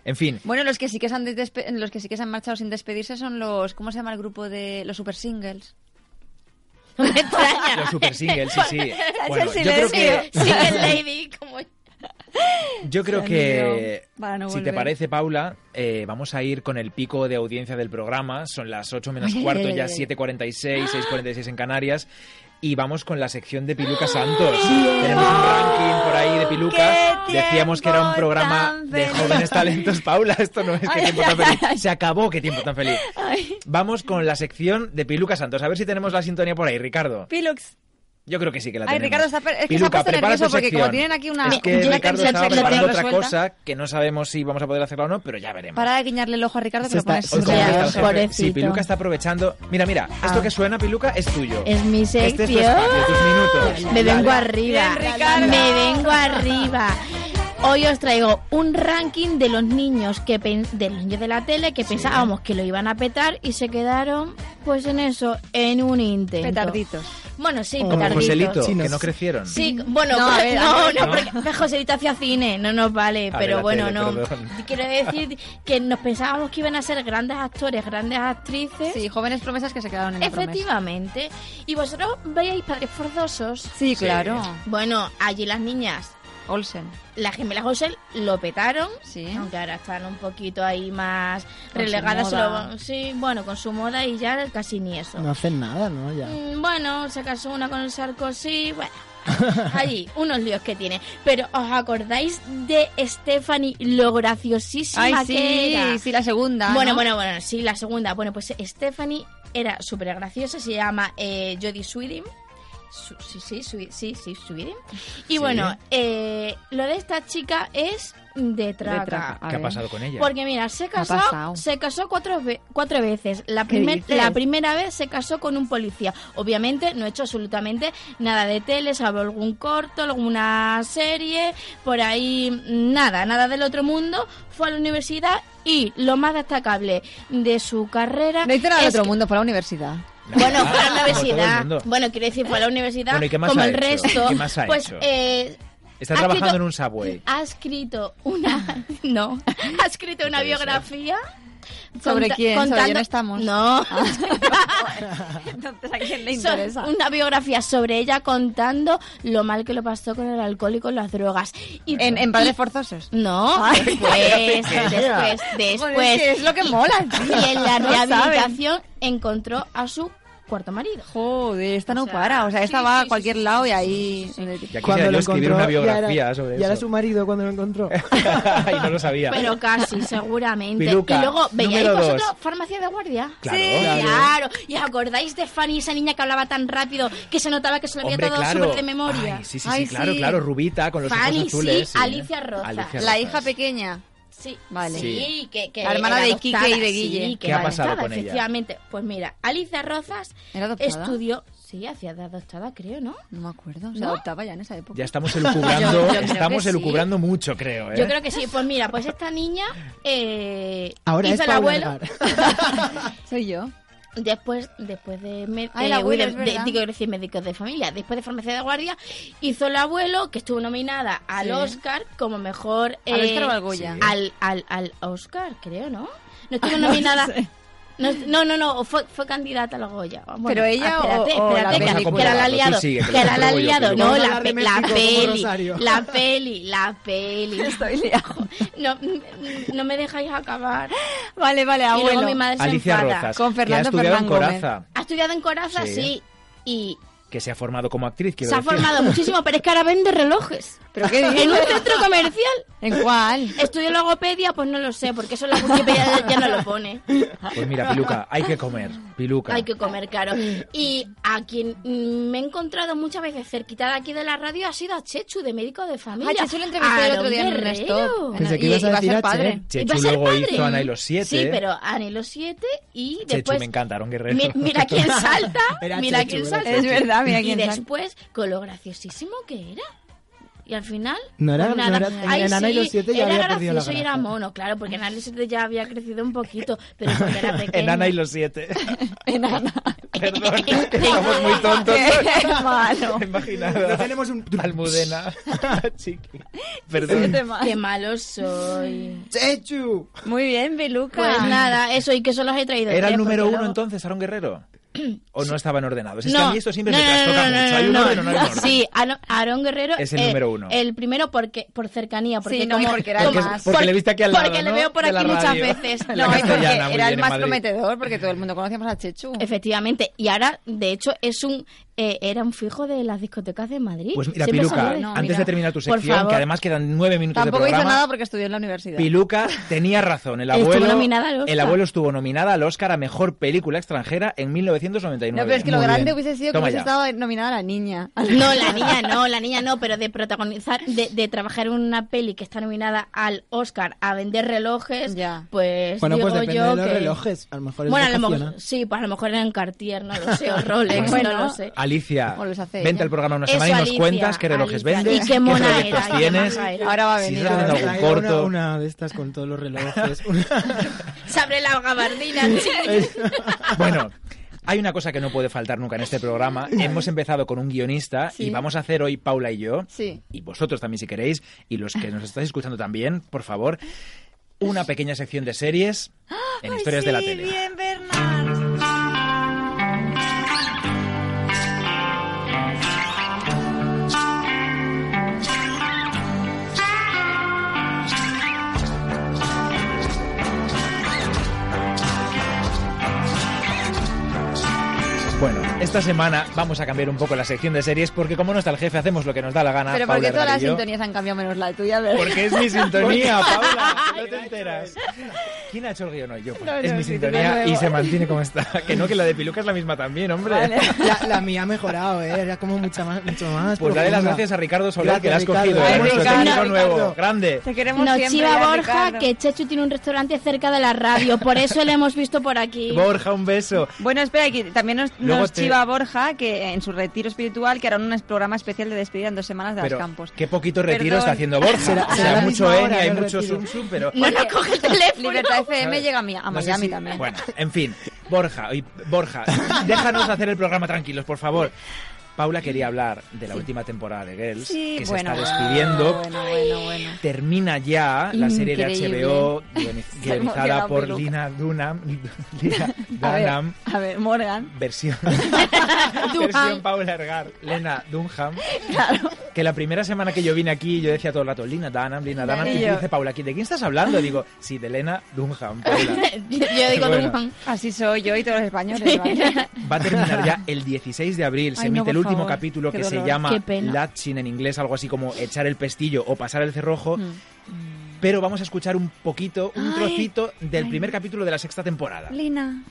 Speaker 5: En fin,
Speaker 6: Bueno, los que sí que se han despe- los que sí que se han marchado sin despedirse son los ¿cómo se llama el grupo de los super singles?
Speaker 7: Me extraña.
Speaker 5: los super singles, sí, sí. Bueno, yo creo
Speaker 6: silencio.
Speaker 5: que
Speaker 7: Single lady, como...
Speaker 5: Yo creo que,
Speaker 6: no
Speaker 5: si te parece, Paula, eh, vamos a ir con el pico de audiencia del programa. Son las 8 menos cuarto, ya
Speaker 6: ay.
Speaker 5: 7.46, 6.46 en Canarias. Y vamos con la sección de Piluca Santos. Tenemos un ranking por ahí de Piluca.
Speaker 6: ¡Qué
Speaker 5: Decíamos que era un programa de jóvenes talentos. Paula, esto no es que tiempo tan feliz. Se acabó, qué tiempo tan feliz.
Speaker 6: Ay,
Speaker 5: Vamos con la sección de Piluca Santos. A ver si tenemos la sintonía por ahí, Ricardo.
Speaker 6: Pilux.
Speaker 5: Yo creo que sí que la
Speaker 6: Ay,
Speaker 5: tenemos.
Speaker 6: Ricardo está per- es que se ha
Speaker 5: Piluca,
Speaker 6: puesto
Speaker 5: prepara
Speaker 6: nervioso porque como
Speaker 5: sección.
Speaker 6: tienen aquí una
Speaker 5: Es que
Speaker 6: una
Speaker 5: Ricardo
Speaker 6: sección
Speaker 5: estaba preparando otra
Speaker 6: resuelta.
Speaker 5: cosa que no sabemos si vamos a poder hacerla o no, pero ya veremos.
Speaker 6: Para de guiñarle el ojo a Ricardo que lo
Speaker 8: está-
Speaker 6: pones
Speaker 8: está-
Speaker 5: jefe-
Speaker 7: pobrecito.
Speaker 5: Sí, Piluca está aprovechando. Mira, mira, esto
Speaker 7: Ah.
Speaker 5: que suena, Piluca, es tuyo.
Speaker 7: Es mi
Speaker 5: Este es tu
Speaker 7: sección.
Speaker 5: espacio, tus minutos.
Speaker 7: Me vengo arriba.
Speaker 6: Bien, Ricardo.
Speaker 7: Me vengo arriba. Hoy os traigo un ranking de los niños que pen- de los niños de la tele que pensábamos que lo iban a petar y se quedaron pues en eso, en un intento.
Speaker 6: Petarditos.
Speaker 7: Bueno, sí, petarditos.
Speaker 5: Joselito,
Speaker 8: Sí,
Speaker 5: que no crecieron.
Speaker 7: Sí, bueno,
Speaker 6: No, ver,
Speaker 7: no, no,
Speaker 5: no.
Speaker 7: porque Joselito hacía cine, no nos vale,
Speaker 5: A
Speaker 7: pero bueno,
Speaker 5: tele,
Speaker 7: no.
Speaker 5: perdón.
Speaker 7: Quiero decir que nos pensábamos que iban a ser grandes actores, grandes actrices.
Speaker 6: Sí, jóvenes promesas que se quedaron en la.
Speaker 7: Efectivamente. ¿Y vosotros veis padres forzosos?
Speaker 6: Sí, claro.
Speaker 7: Bueno, allí las niñas,
Speaker 6: Olsen.
Speaker 7: las gemelas Olsen lo petaron.
Speaker 6: Sí.
Speaker 7: Aunque ahora están un poquito ahí más
Speaker 6: Con
Speaker 7: relegadas.
Speaker 6: su moda.
Speaker 7: solo- sí, bueno, con su moda y ya casi ni eso.
Speaker 8: No hacen nada, ¿no? Ya.
Speaker 7: Mm, Bueno, se casó una con el Sarkozy, bueno. Allí, unos líos que tiene. Pero ¿os acordáis de Stephanie, lo graciosísima
Speaker 6: Ay,
Speaker 7: que
Speaker 6: sí,
Speaker 7: era?
Speaker 6: sí, la segunda.
Speaker 7: Bueno,
Speaker 6: ¿no?
Speaker 7: bueno, bueno, sí, la segunda. Bueno, pues Stephanie era súper graciosa, se llama eh, Jodie Sweetin. Su- sí, sí, Swe- sí, sí, Sweetin. Y
Speaker 5: Sí.
Speaker 7: bueno, eh, lo de esta chica es de traca.
Speaker 5: ¿Qué ha pasado con ella?
Speaker 7: Porque mira, se
Speaker 6: ¿Qué ha
Speaker 7: casó, se casó cuatro, ve- cuatro veces. La,
Speaker 6: ¿Qué
Speaker 7: primer- la primera vez se casó con un policía. Obviamente no ha hecho absolutamente nada de tele, salvo algún corto, alguna serie, por ahí nada, nada del otro mundo. Fue a la universidad y lo más destacable de su carrera
Speaker 6: No hizo nada otro
Speaker 7: que-
Speaker 6: mundo, fue a la universidad.
Speaker 7: bueno, fue a la universidad. Bueno, quiero decir, fue a la universidad
Speaker 5: Bueno, ¿y qué más
Speaker 7: como
Speaker 5: ha
Speaker 7: el
Speaker 5: hecho?
Speaker 7: resto.
Speaker 5: ¿Qué más ha
Speaker 7: pues
Speaker 5: hecho?
Speaker 7: eh,
Speaker 5: Está trabajando
Speaker 7: escrito-
Speaker 5: en un subway.
Speaker 7: ha escrito una no ha escrito una
Speaker 5: Puede ser.
Speaker 6: ¿Sobre
Speaker 7: conta-
Speaker 6: quién? ¿Sobre
Speaker 7: contando-
Speaker 6: quién estamos?
Speaker 7: no
Speaker 6: Entonces, ¿a quién le
Speaker 7: Son
Speaker 6: interesa?
Speaker 7: una biografía sobre ella contando lo mal que lo pasó con el alcohol y con las drogas y
Speaker 6: ¿En, en Padres
Speaker 7: y-
Speaker 6: Forzosos?
Speaker 7: no
Speaker 6: Ay,
Speaker 7: después
Speaker 5: pequeña.
Speaker 7: después
Speaker 6: Joder,
Speaker 7: después
Speaker 6: es que es lo que mola, tío.
Speaker 7: y en la
Speaker 6: No
Speaker 7: rehabilitación encontró a su cuarto marido
Speaker 6: Joder, esta no
Speaker 7: O sea,
Speaker 6: para. O sea, esta
Speaker 7: sí,
Speaker 6: va
Speaker 7: sí,
Speaker 6: a cualquier
Speaker 7: sí,
Speaker 6: lado y ahí...
Speaker 7: sí, sí, sí.
Speaker 5: Ya yo escribir una
Speaker 8: ya era,
Speaker 5: sobre
Speaker 8: ya era
Speaker 5: eso.
Speaker 8: su marido cuando lo encontró.
Speaker 5: y no lo sabía.
Speaker 7: Pero casi, seguramente.
Speaker 5: Piluca,
Speaker 7: y luego, ¿veíais
Speaker 5: número dos.
Speaker 7: vosotros Farmacia de Guardia?
Speaker 5: Claro.
Speaker 7: Sí,
Speaker 5: Claro.
Speaker 7: ¿Y os acordáis de Fanny, esa niña que hablaba tan rápido que se notaba que se lo había
Speaker 5: Hombre,
Speaker 7: todo
Speaker 5: claro.
Speaker 7: súper de memoria?
Speaker 5: Ay, sí, sí,
Speaker 6: Ay,
Speaker 5: sí, claro, claro. Rubita con los
Speaker 7: Fanny,
Speaker 5: ojos azules.
Speaker 7: sí, Alicia Rozas.
Speaker 5: Alicia
Speaker 6: La
Speaker 5: Rozas.
Speaker 6: hija pequeña.
Speaker 7: Sí,
Speaker 6: Vale.
Speaker 7: Sí, que, que
Speaker 6: La hermana de Quique
Speaker 7: adoptada,
Speaker 6: y de Guille.
Speaker 7: sí, que
Speaker 5: ¿Qué ha pasado
Speaker 7: adoptada,
Speaker 5: con ella?
Speaker 7: Efectivamente. Pues mira, Alicia Rozas
Speaker 6: ¿Era adoptada?
Speaker 7: estudió... Sí, hacía de adoptada, creo, ¿no?
Speaker 6: No me acuerdo. Se
Speaker 7: ¿No?
Speaker 6: adoptaba ya en esa época.
Speaker 5: Ya estamos elucubrando,
Speaker 7: Yo- yo creo
Speaker 5: estamos
Speaker 7: sí.
Speaker 5: elucubrando mucho, creo, ¿eh?
Speaker 7: Yo creo que sí. Pues mira, pues esta niña eh,
Speaker 8: Ahora
Speaker 7: hizo
Speaker 8: es
Speaker 7: el abuelo...
Speaker 6: Soy yo.
Speaker 7: Después, después de, me- eh,
Speaker 6: abuelo,
Speaker 7: de- digo, decir, médicos de familia, después de farmacia de guardia, hizo el abuelo, que estuvo nominada al
Speaker 6: Sí.
Speaker 7: Oscar como mejor...
Speaker 6: ¿Al
Speaker 7: eh,
Speaker 6: Oscar o al Goya?
Speaker 7: Al, al, al Oscar, creo, ¿no? No estuvo nominada...
Speaker 6: sé.
Speaker 7: No, no, no, no, fue, fue candidata al Goya. Bueno,
Speaker 6: ¿Pero ella
Speaker 7: espérate,
Speaker 6: o- o la
Speaker 7: espérate, que,
Speaker 5: a
Speaker 7: que la liado,
Speaker 5: sigue, que
Speaker 7: era la liado,
Speaker 5: que lo
Speaker 7: no,
Speaker 8: a
Speaker 7: la, pe- la peli, la peli, la peli.
Speaker 6: Estoy liado.
Speaker 7: No, no me dejáis acabar.
Speaker 6: Vale, vale,
Speaker 7: Y luego
Speaker 6: abuelo.
Speaker 7: mi madre se
Speaker 5: Alicia
Speaker 7: enfada.
Speaker 5: Rozas,
Speaker 6: Con
Speaker 5: que ha
Speaker 6: Fernando
Speaker 5: estudiado en
Speaker 6: Fernán Gómez.
Speaker 5: Coraza,
Speaker 7: Ha estudiado en Coraza,
Speaker 5: Sí.
Speaker 7: sí. Y
Speaker 5: que se ha formado como actriz, quiero
Speaker 7: se ha formado muchísimo, pero es que ahora vende relojes.
Speaker 6: ¿Pero qué
Speaker 7: En un centro comercial.
Speaker 6: ¿En cuál?
Speaker 7: Estudio logopedia, pues no lo sé, porque eso la Wikipedia ya, ya no lo pone.
Speaker 5: Pues mira, Piluca, hay que comer. Piluca.
Speaker 7: Hay que comer caro. Y a quien me he encontrado muchas veces cerquita de aquí de la radio ha sido a Chechu, de médico de familia.
Speaker 6: Ah, Chechu lo entrevisté el otro día en un
Speaker 7: Guerrero.
Speaker 6: stop.
Speaker 8: Pensé que
Speaker 6: Y-
Speaker 8: ibas a decir
Speaker 6: ser
Speaker 8: a
Speaker 6: padre.
Speaker 5: Chechu
Speaker 7: a ser
Speaker 5: luego
Speaker 7: padre.
Speaker 5: hizo Ana y los siete.
Speaker 7: Sí, pero Ana y los siete y
Speaker 5: Chechu,
Speaker 7: después...
Speaker 5: me encanta, Aaron Guerrero.
Speaker 7: Mi- mira quién salta, mira
Speaker 8: Chechu,
Speaker 7: quién salta.
Speaker 6: Es verdad, mira
Speaker 7: y
Speaker 6: quién salta.
Speaker 7: después, con lo graciosísimo que era. Y al final.
Speaker 8: No era-
Speaker 7: pues
Speaker 8: no
Speaker 7: nada.
Speaker 8: era- en-
Speaker 7: Ay,
Speaker 8: en Ana y
Speaker 7: sí,
Speaker 8: los siete ya
Speaker 7: era
Speaker 8: había perdido la
Speaker 7: gracioso y era
Speaker 8: gracia.
Speaker 7: mono, claro, porque en Ana y los siete ya había crecido un poquito, pero cuando era pequeño.
Speaker 5: Enana y los siete.
Speaker 6: Enana.
Speaker 5: Perdón, que somos muy tontos.
Speaker 6: Qué malo.
Speaker 5: Imaginado.
Speaker 8: No tenemos un...
Speaker 5: Almudena. Chiqui. Perdón.
Speaker 7: Qué malo soy.
Speaker 8: ¡Chechu!
Speaker 6: Muy bien, Beluca.
Speaker 7: Pues nada, eso, y que solo os he traído.
Speaker 5: ¿Era el número uno entonces, Aaron Guerrero? ¿O no estaban ordenados? Es que
Speaker 7: No,
Speaker 5: a mí esto siempre
Speaker 7: no,
Speaker 5: me
Speaker 7: no,
Speaker 5: trastoca
Speaker 7: no, no,
Speaker 5: mucho. Hay un
Speaker 7: no,
Speaker 5: orden o no hay un orden.
Speaker 7: Sí, Aaron- Aarón Guerrero
Speaker 5: Es el
Speaker 7: eh,
Speaker 5: número uno.
Speaker 7: El primero porque por cercanía, porque
Speaker 6: Sí, no,
Speaker 7: como-
Speaker 6: porque era el más.
Speaker 5: Porque le viste aquí al lado,
Speaker 7: Porque le veo por aquí muchas veces.
Speaker 6: No, porque era el más
Speaker 5: Madrid.
Speaker 6: prometedor, porque todo el mundo conocíamos a Chechu.
Speaker 7: Efectivamente, y ahora, de hecho, es un eh, era un fijo de las discotecas de Madrid.
Speaker 5: Pues mira,
Speaker 7: Siempre
Speaker 5: Piluca,
Speaker 7: habla de-
Speaker 6: No,
Speaker 5: antes
Speaker 6: mira.
Speaker 5: de terminar tu sección, que además quedan nueve minutos
Speaker 6: Tampoco
Speaker 5: de
Speaker 6: hizo
Speaker 5: programa,
Speaker 6: nada porque estudió en la universidad.
Speaker 5: Piluca tenía razón. El
Speaker 7: Estuvo
Speaker 5: abuelo,
Speaker 7: nominada al Oscar.
Speaker 5: el abuelo estuvo nominada al Oscar a Mejor Película Extranjera en 1999.
Speaker 6: No, pero es que lo
Speaker 5: Muy
Speaker 6: grande
Speaker 5: bien.
Speaker 6: hubiese sido que hubiese
Speaker 5: ya.
Speaker 6: estado nominada la niña.
Speaker 7: No, la niña no, la niña no, pero de protagonizar, de, de trabajar en una peli que está nominada al Oscar a vender relojes,
Speaker 6: Ya.
Speaker 7: pues
Speaker 8: Bueno,
Speaker 7: digo
Speaker 8: pues depende
Speaker 7: yo
Speaker 8: de los
Speaker 7: que...
Speaker 8: relojes. A lo mejor es
Speaker 7: Bueno, a lo mejor, sí, pues a lo mejor eran Cartier, no lo sé, o Rolex,
Speaker 6: Bueno.
Speaker 7: no lo sé.
Speaker 5: Alicia,
Speaker 6: O los hace
Speaker 5: vente al programa una
Speaker 7: Eso,
Speaker 5: semana y nos
Speaker 7: Alicia,
Speaker 5: cuentas qué relojes
Speaker 7: Alicia.
Speaker 5: vendes,
Speaker 7: Y qué mona
Speaker 5: proyectos
Speaker 7: era, qué
Speaker 5: tienes.
Speaker 7: era.
Speaker 6: Ahora va a
Speaker 5: Si
Speaker 6: venir.
Speaker 5: estás haciendo algún
Speaker 8: una,
Speaker 5: corto.
Speaker 8: una de estas con todos los relojes.
Speaker 7: Se abre la gabardina.
Speaker 5: Bueno, hay una cosa que no puede faltar nunca en este programa. Hemos empezado con un guionista y vamos a hacer hoy Paula y yo,
Speaker 6: Sí.
Speaker 5: y vosotros también si queréis, y los que nos estáis escuchando también, por favor, una pequeña sección de series en historias de la tele.
Speaker 6: bien, Bernard.
Speaker 5: Esta semana vamos a cambiar un poco la sección de series porque como no está el jefe hacemos lo que nos da la gana.
Speaker 6: Pero ¿por
Speaker 5: Paula
Speaker 6: qué todas las sintonías han cambiado menos la tuya, Bernard?
Speaker 5: Porque es mi sintonía, Paula, no te enteras. ¿Quién ha hecho el guion hoy? Yo.
Speaker 6: No,
Speaker 5: es
Speaker 6: no,
Speaker 5: mi
Speaker 6: sí,
Speaker 5: sintonía y se mantiene como está. Que no, que la de Piluca es la misma también, hombre.
Speaker 6: Vale.
Speaker 8: La, la mía ha mejorado, ¿eh? Era como mucha más, mucho más.
Speaker 5: Pues dale las gracias a Ricardo Soler, que la has cogido. ¿eh?
Speaker 6: Ay,
Speaker 5: nuestro
Speaker 6: Ricardo,
Speaker 5: técnico
Speaker 6: Ricardo.
Speaker 5: nuevo, grande.
Speaker 6: Te queremos
Speaker 7: Nos
Speaker 6: siempre,
Speaker 7: chiva Borja
Speaker 6: Ricardo.
Speaker 7: que Chechu tiene un restaurante cerca de la radio, por eso le hemos visto por aquí.
Speaker 5: Borja, un beso.
Speaker 6: Bueno, espera, que también nos,
Speaker 5: Luego
Speaker 6: nos chiva Borja que en su retiro espiritual que hará un programa especial de despedida en dos semanas de
Speaker 5: Pero
Speaker 6: los campos.
Speaker 5: qué poquito retiro
Speaker 6: Perdón.
Speaker 5: está haciendo Borja.
Speaker 8: Será-
Speaker 5: o
Speaker 8: será
Speaker 5: mucho
Speaker 8: hora
Speaker 5: hay mucho Zoom, pero...
Speaker 7: No nos coge el teléfono.
Speaker 6: Libertad FM
Speaker 5: ¿sabes?
Speaker 6: llega a, mí, a
Speaker 5: No sé
Speaker 6: Miami
Speaker 5: si-
Speaker 6: también.
Speaker 5: Bueno, en fin, Borja, y- Borja, déjanos hacer el programa tranquilos, por favor. Paula quería hablar de la última temporada de Girls,
Speaker 6: Sí,
Speaker 5: que
Speaker 6: bueno.
Speaker 5: se está despidiendo.
Speaker 6: Bueno, bueno, bueno.
Speaker 5: Termina ya la serie de. HBO
Speaker 6: Se
Speaker 5: guionizada por. Lina Dunham, Lina
Speaker 6: A ver,
Speaker 5: Dunham,
Speaker 6: a ver, Morgan.
Speaker 5: versión,
Speaker 7: Dunham.
Speaker 5: versión Paula Ergar, Lena Dunham. Que la primera semana que yo vine aquí, yo decía todo el rato, Lina Dunham, Lina Dunham.
Speaker 6: Y
Speaker 5: Y dice Paula, ¿de quién estás hablando? Digo, sí, de Lena Dunham, Paula.
Speaker 7: yo, yo digo. Dunham.
Speaker 6: Así soy yo y todos los españoles. ¿vale?
Speaker 5: Va a terminar ya el 16 de abril. Se
Speaker 6: Ay, no,
Speaker 5: emite el
Speaker 6: por
Speaker 5: último
Speaker 6: favor,
Speaker 5: capítulo
Speaker 6: qué
Speaker 5: que se llama. Latching en inglés, algo así como echar el pestillo o pasar el cerrojo.
Speaker 6: Mm.
Speaker 5: Pero vamos a escuchar un poquito, un
Speaker 6: Ay.
Speaker 5: trocito del
Speaker 6: Ay.
Speaker 5: primer capítulo de la sexta temporada.
Speaker 6: Lina.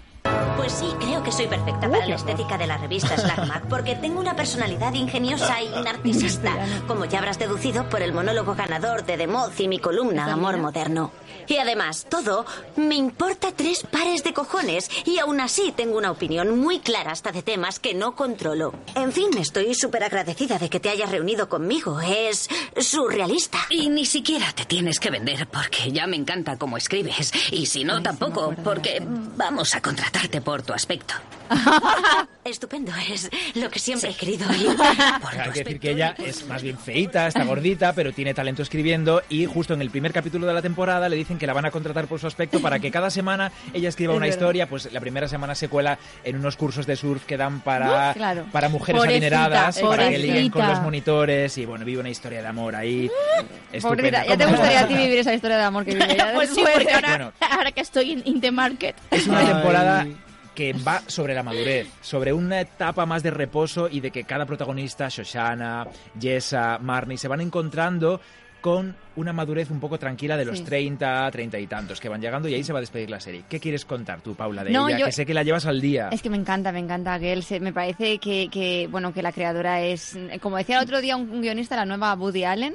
Speaker 14: Pues sí, creo que soy perfecta para la estética de la revista Slagmag porque tengo una personalidad ingeniosa y narcisista, como ya habrás deducido por el monólogo ganador de The Moth y mi columna Amor Moderno. Y además, todo me importa tres pares de cojones y aún así tengo una opinión muy clara hasta de temas que no controlo. En fin, estoy súper agradecida de que te hayas reunido conmigo. Es surrealista.
Speaker 15: Y ni siquiera te tienes que vender porque ya me encanta cómo escribes. Y si no, tampoco, porque vamos a contratarte por tu aspecto.
Speaker 14: Estupendo, es lo que siempre he querido oír.
Speaker 5: Hay que decir que ella es más bien feita, está gordita, pero tiene talento escribiendo y justo en el primer capítulo de la temporada le dicen que la van a contratar por su aspecto para que cada semana ella escriba
Speaker 6: Es
Speaker 5: una
Speaker 6: verdad.
Speaker 5: historia, pues la primera semana se cuela en unos cursos de surf que dan para,
Speaker 6: claro.
Speaker 5: para mujeres
Speaker 7: Pobrecita,
Speaker 5: adineradas, para que liguen con
Speaker 7: pobrecita.
Speaker 5: los monitores y bueno, vive una historia de amor ahí.
Speaker 6: Pobrecita,
Speaker 5: Estupenda.
Speaker 6: ya te gustaría a ti vivir esa historia de amor que vive ella.
Speaker 7: Pues sí,
Speaker 6: después.
Speaker 7: porque ahora,
Speaker 5: Bueno.
Speaker 7: ahora que estoy in, in the market.
Speaker 5: Es una
Speaker 8: Ay.
Speaker 5: temporada que va sobre la madurez, sobre una etapa más de reposo y de que cada protagonista, Shoshana, Jessa, Marnie, se van encontrando con una madurez un poco tranquila de los
Speaker 6: Sí.
Speaker 5: 30, 30 y tantos que van llegando y ahí se va a despedir la serie. ¿Qué quieres contar tú, Paula, de
Speaker 6: No,
Speaker 5: ella?
Speaker 6: yo-
Speaker 5: Que sé que la llevas al día.
Speaker 6: Es que me encanta, me encanta Girls. Me parece que, que, bueno, que la creadora es, como decía el otro día un, un guionista, la nueva Woody Allen.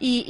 Speaker 6: Y,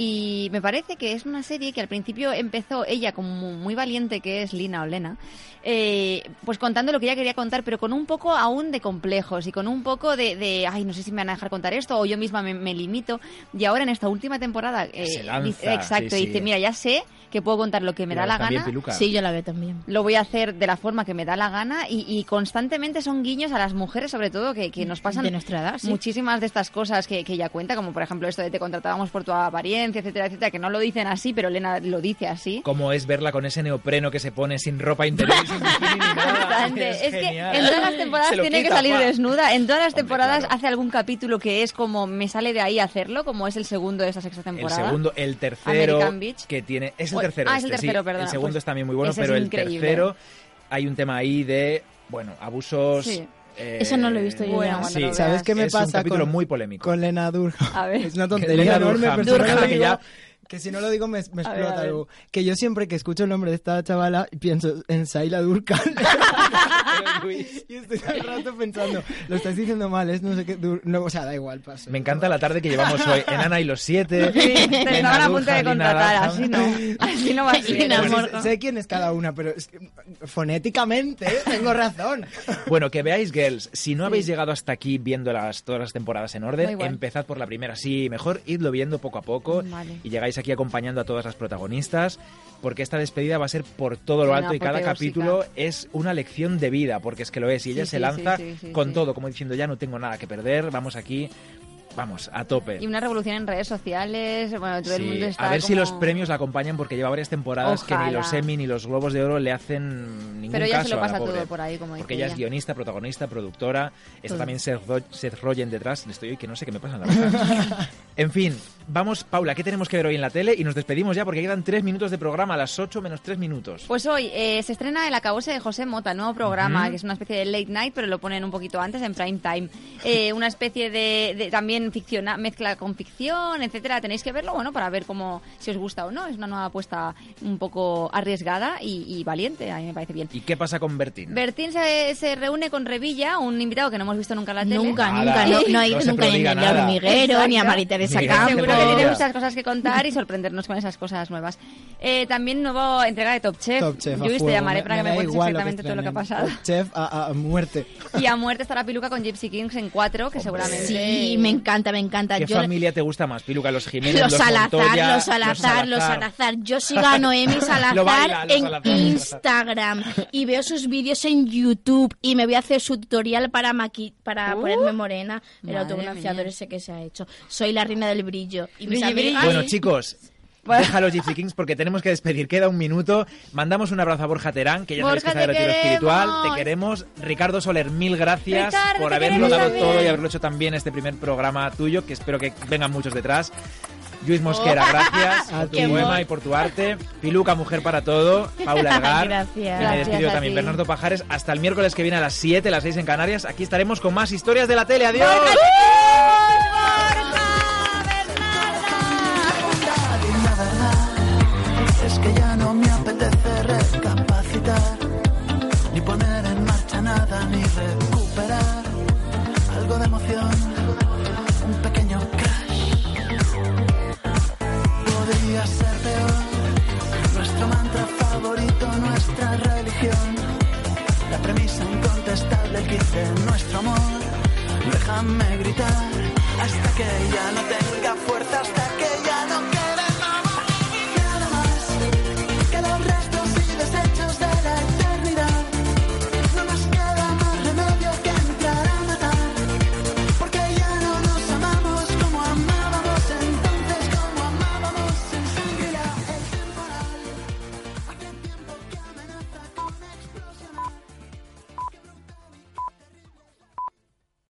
Speaker 6: y me parece que es una serie que al principio empezó ella como muy valiente, que es Lina o Lena, eh, pues contando lo que ella quería contar, pero con un poco aún de complejos y con un poco de, de, ay, no sé si me van a dejar contar esto o yo misma me, me limito. Y ahora en esta última temporada, eh,
Speaker 5: Se lanza,
Speaker 6: dice- exacto,
Speaker 5: sí, sí.
Speaker 6: dice, mira, ya sé que puedo contar lo que me
Speaker 5: La
Speaker 6: da la gana.
Speaker 5: Piluca.
Speaker 7: Sí, yo la veo también.
Speaker 6: Lo voy a hacer de la forma que me da la gana y, y constantemente son guiños a las mujeres, sobre todo, que, que nos pasan
Speaker 7: De nuestra edad, sí.
Speaker 6: muchísimas de estas cosas que, que ella cuenta, como por ejemplo esto de te contratábamos por tu apariencia, etcétera, etcétera, que no lo dicen así, pero Elena lo dice así.
Speaker 5: Cómo es verla con ese neopreno que se pone sin ropa interior y sin bikini ni nada.
Speaker 6: Bastante.
Speaker 5: Es
Speaker 6: Es, que en todas las temporadas tiene que salir
Speaker 5: pa.
Speaker 6: desnuda. En todas las temporadas hace algún capítulo que es como me sale de ahí hacerlo, como es el segundo de esta sexta
Speaker 5: El
Speaker 6: temporada.
Speaker 5: segundo, el tercero
Speaker 6: American Beach.
Speaker 5: que tiene es el tercero.
Speaker 6: ah, es el
Speaker 5: este, sí. El segundo
Speaker 6: pues
Speaker 5: está también muy bueno,
Speaker 6: es
Speaker 5: pero el
Speaker 6: increíble.
Speaker 5: tercero hay un tema ahí de bueno abusos.
Speaker 6: Sí.
Speaker 5: eh,
Speaker 7: Eso no lo he visto yo
Speaker 6: Bueno,
Speaker 5: Sí,
Speaker 8: ¿Sabes qué me
Speaker 5: es un
Speaker 8: pasa
Speaker 5: capítulo
Speaker 8: con,
Speaker 5: muy polémico.
Speaker 8: con Lena Durham?
Speaker 6: A ver.
Speaker 8: Es una tontería enorme,
Speaker 5: Durham. Durham, que ya-
Speaker 8: que si no lo digo me, me explota
Speaker 6: ver.
Speaker 8: algo. Que yo siempre que escucho el nombre de esta chavala pienso en Saila Durkan. y estoy todo el rato pensando, lo estáis diciendo mal, es no sé qué. Dur- no, o sea, da igual, paso.
Speaker 5: Me encanta la tarde que llevamos hoy. En Ana y los siete.
Speaker 6: Sí, te estaban a punto de contratar, así no. Así no va a ser.
Speaker 8: Pues sé quién es cada una, pero es que, fonéticamente ¿eh? tengo razón.
Speaker 5: Bueno, que veáis Girls. Si no habéis llegado hasta aquí viendo las, todas las temporadas en orden, empezad por la primera. Sí, mejor idlo viendo poco a poco
Speaker 6: Vale.
Speaker 5: y llegáis aquí acompañando a todas las protagonistas, porque esta despedida va a ser por todo lo alto y cada capítulo es una lección de vida, porque es que lo es. Y ella
Speaker 6: Sí,
Speaker 5: se
Speaker 6: sí,
Speaker 5: lanza
Speaker 6: sí,
Speaker 5: con todo, como diciendo ya no tengo nada que perder, vamos aquí, vamos, a tope.
Speaker 6: Y una revolución en redes sociales, bueno, todo el
Speaker 5: Sí,
Speaker 6: mundo está
Speaker 5: a ver si
Speaker 6: como-
Speaker 5: los premios la acompañan porque lleva varias temporadas que ni
Speaker 6: Ojalá.
Speaker 5: los Emmy ni los Globos de Oro le hacen ningún
Speaker 6: Pero ella
Speaker 5: caso
Speaker 6: se lo
Speaker 5: a la
Speaker 6: pasa
Speaker 5: pobre.
Speaker 6: todo por ahí, como
Speaker 5: Porque ella es guionista, protagonista, productora. Está
Speaker 6: Todo.
Speaker 5: también Seth, Seth Rogen detrás. Estoy hoy que no sé qué me pasa en la en fin, vamos, Paula, ¿qué tenemos que ver hoy en la tele? Y nos despedimos ya porque quedan tres minutos de programa a las 8 menos tres minutos.
Speaker 6: Pues hoy eh, se estrena El acabose de José Mota, nuevo programa, que es una especie de late night, pero lo ponen un poquito antes, en prime time. Eh, una especie de, de- también ficciona, mezcla con ficción, etcétera. Tenéis que verlo, bueno, para ver cómo si os gusta o no. Es una nueva apuesta un poco arriesgada y, y valiente, a mí me parece bien.
Speaker 5: ¿Y qué pasa con Bertín?
Speaker 6: Bertín se, se reúne con Revilla, un invitado que no hemos visto nunca en la tele.
Speaker 7: Nunca,
Speaker 5: Nada.
Speaker 7: nunca. No, no
Speaker 5: se
Speaker 7: nunca ni a hormiguero, ni a
Speaker 6: Exacto.
Speaker 7: María Teresa
Speaker 5: Mira,
Speaker 7: Campos.
Speaker 6: Seguro que tiene muchas cosas que contar y sorprendernos con esas cosas nuevas. Eh, también nuevo entrega de Top Chef.
Speaker 8: Top Chef,
Speaker 6: Yo te llamaré para que me cuentes exactamente todo lo que ha pasado.
Speaker 8: Top Chef a, a muerte.
Speaker 6: Y a muerte estará Piluca con Gypsy Kings en cuatro, que seguramente...
Speaker 7: Sí, me encanta, me encanta.
Speaker 5: ¿Qué
Speaker 7: Yo-
Speaker 5: familia te gusta más, Piluca? ¿Los Jiménez,
Speaker 7: Los
Speaker 5: los,
Speaker 7: Salazar,
Speaker 5: Montoya,
Speaker 7: los Salazar, los Salazar. Yo sigo a Noemi Salazar
Speaker 5: baila,
Speaker 7: en
Speaker 5: Salazar,
Speaker 7: Instagram y veo sus vídeos en YouTube y me voy a hacer su tutorial para maqui para
Speaker 6: Uh,
Speaker 7: ponerme morena, el autobronceador ese que se ha hecho. Soy la reina del brillo. Y mis
Speaker 6: Brilli, brilli.
Speaker 7: amigas-
Speaker 5: Bueno, chicos, deja los Gypsy Kings porque tenemos que despedir. Queda un minuto. Mandamos un abrazo a Borja Terán, que ya sabéis que
Speaker 6: Borja,
Speaker 5: está de retiro espiritual. Te queremos. Ricardo Soler, mil gracias
Speaker 6: Ricardo,
Speaker 5: por haberlo dado
Speaker 6: también.
Speaker 5: todo y haberlo hecho también este primer programa tuyo, que espero que vengan muchos detrás. Luis Mosquera,
Speaker 7: Oh.
Speaker 5: gracias
Speaker 8: A
Speaker 5: por tu poema y por tu arte. Piluca, mujer para todo. Paula Ergar.
Speaker 7: Gracias.
Speaker 5: Y me despido también. Bernardo Pajares. Hasta el miércoles que viene a las 7, las 6 en Canarias. Aquí estaremos con más historias de la tele. ¡Adiós!
Speaker 16: Un pequeño crash. Podría ser peor, nuestro mantra favorito, nuestra religión, la premisa incontestable, el kit nuestro amor. Déjame gritar hasta que ya no tenga fuerza, hasta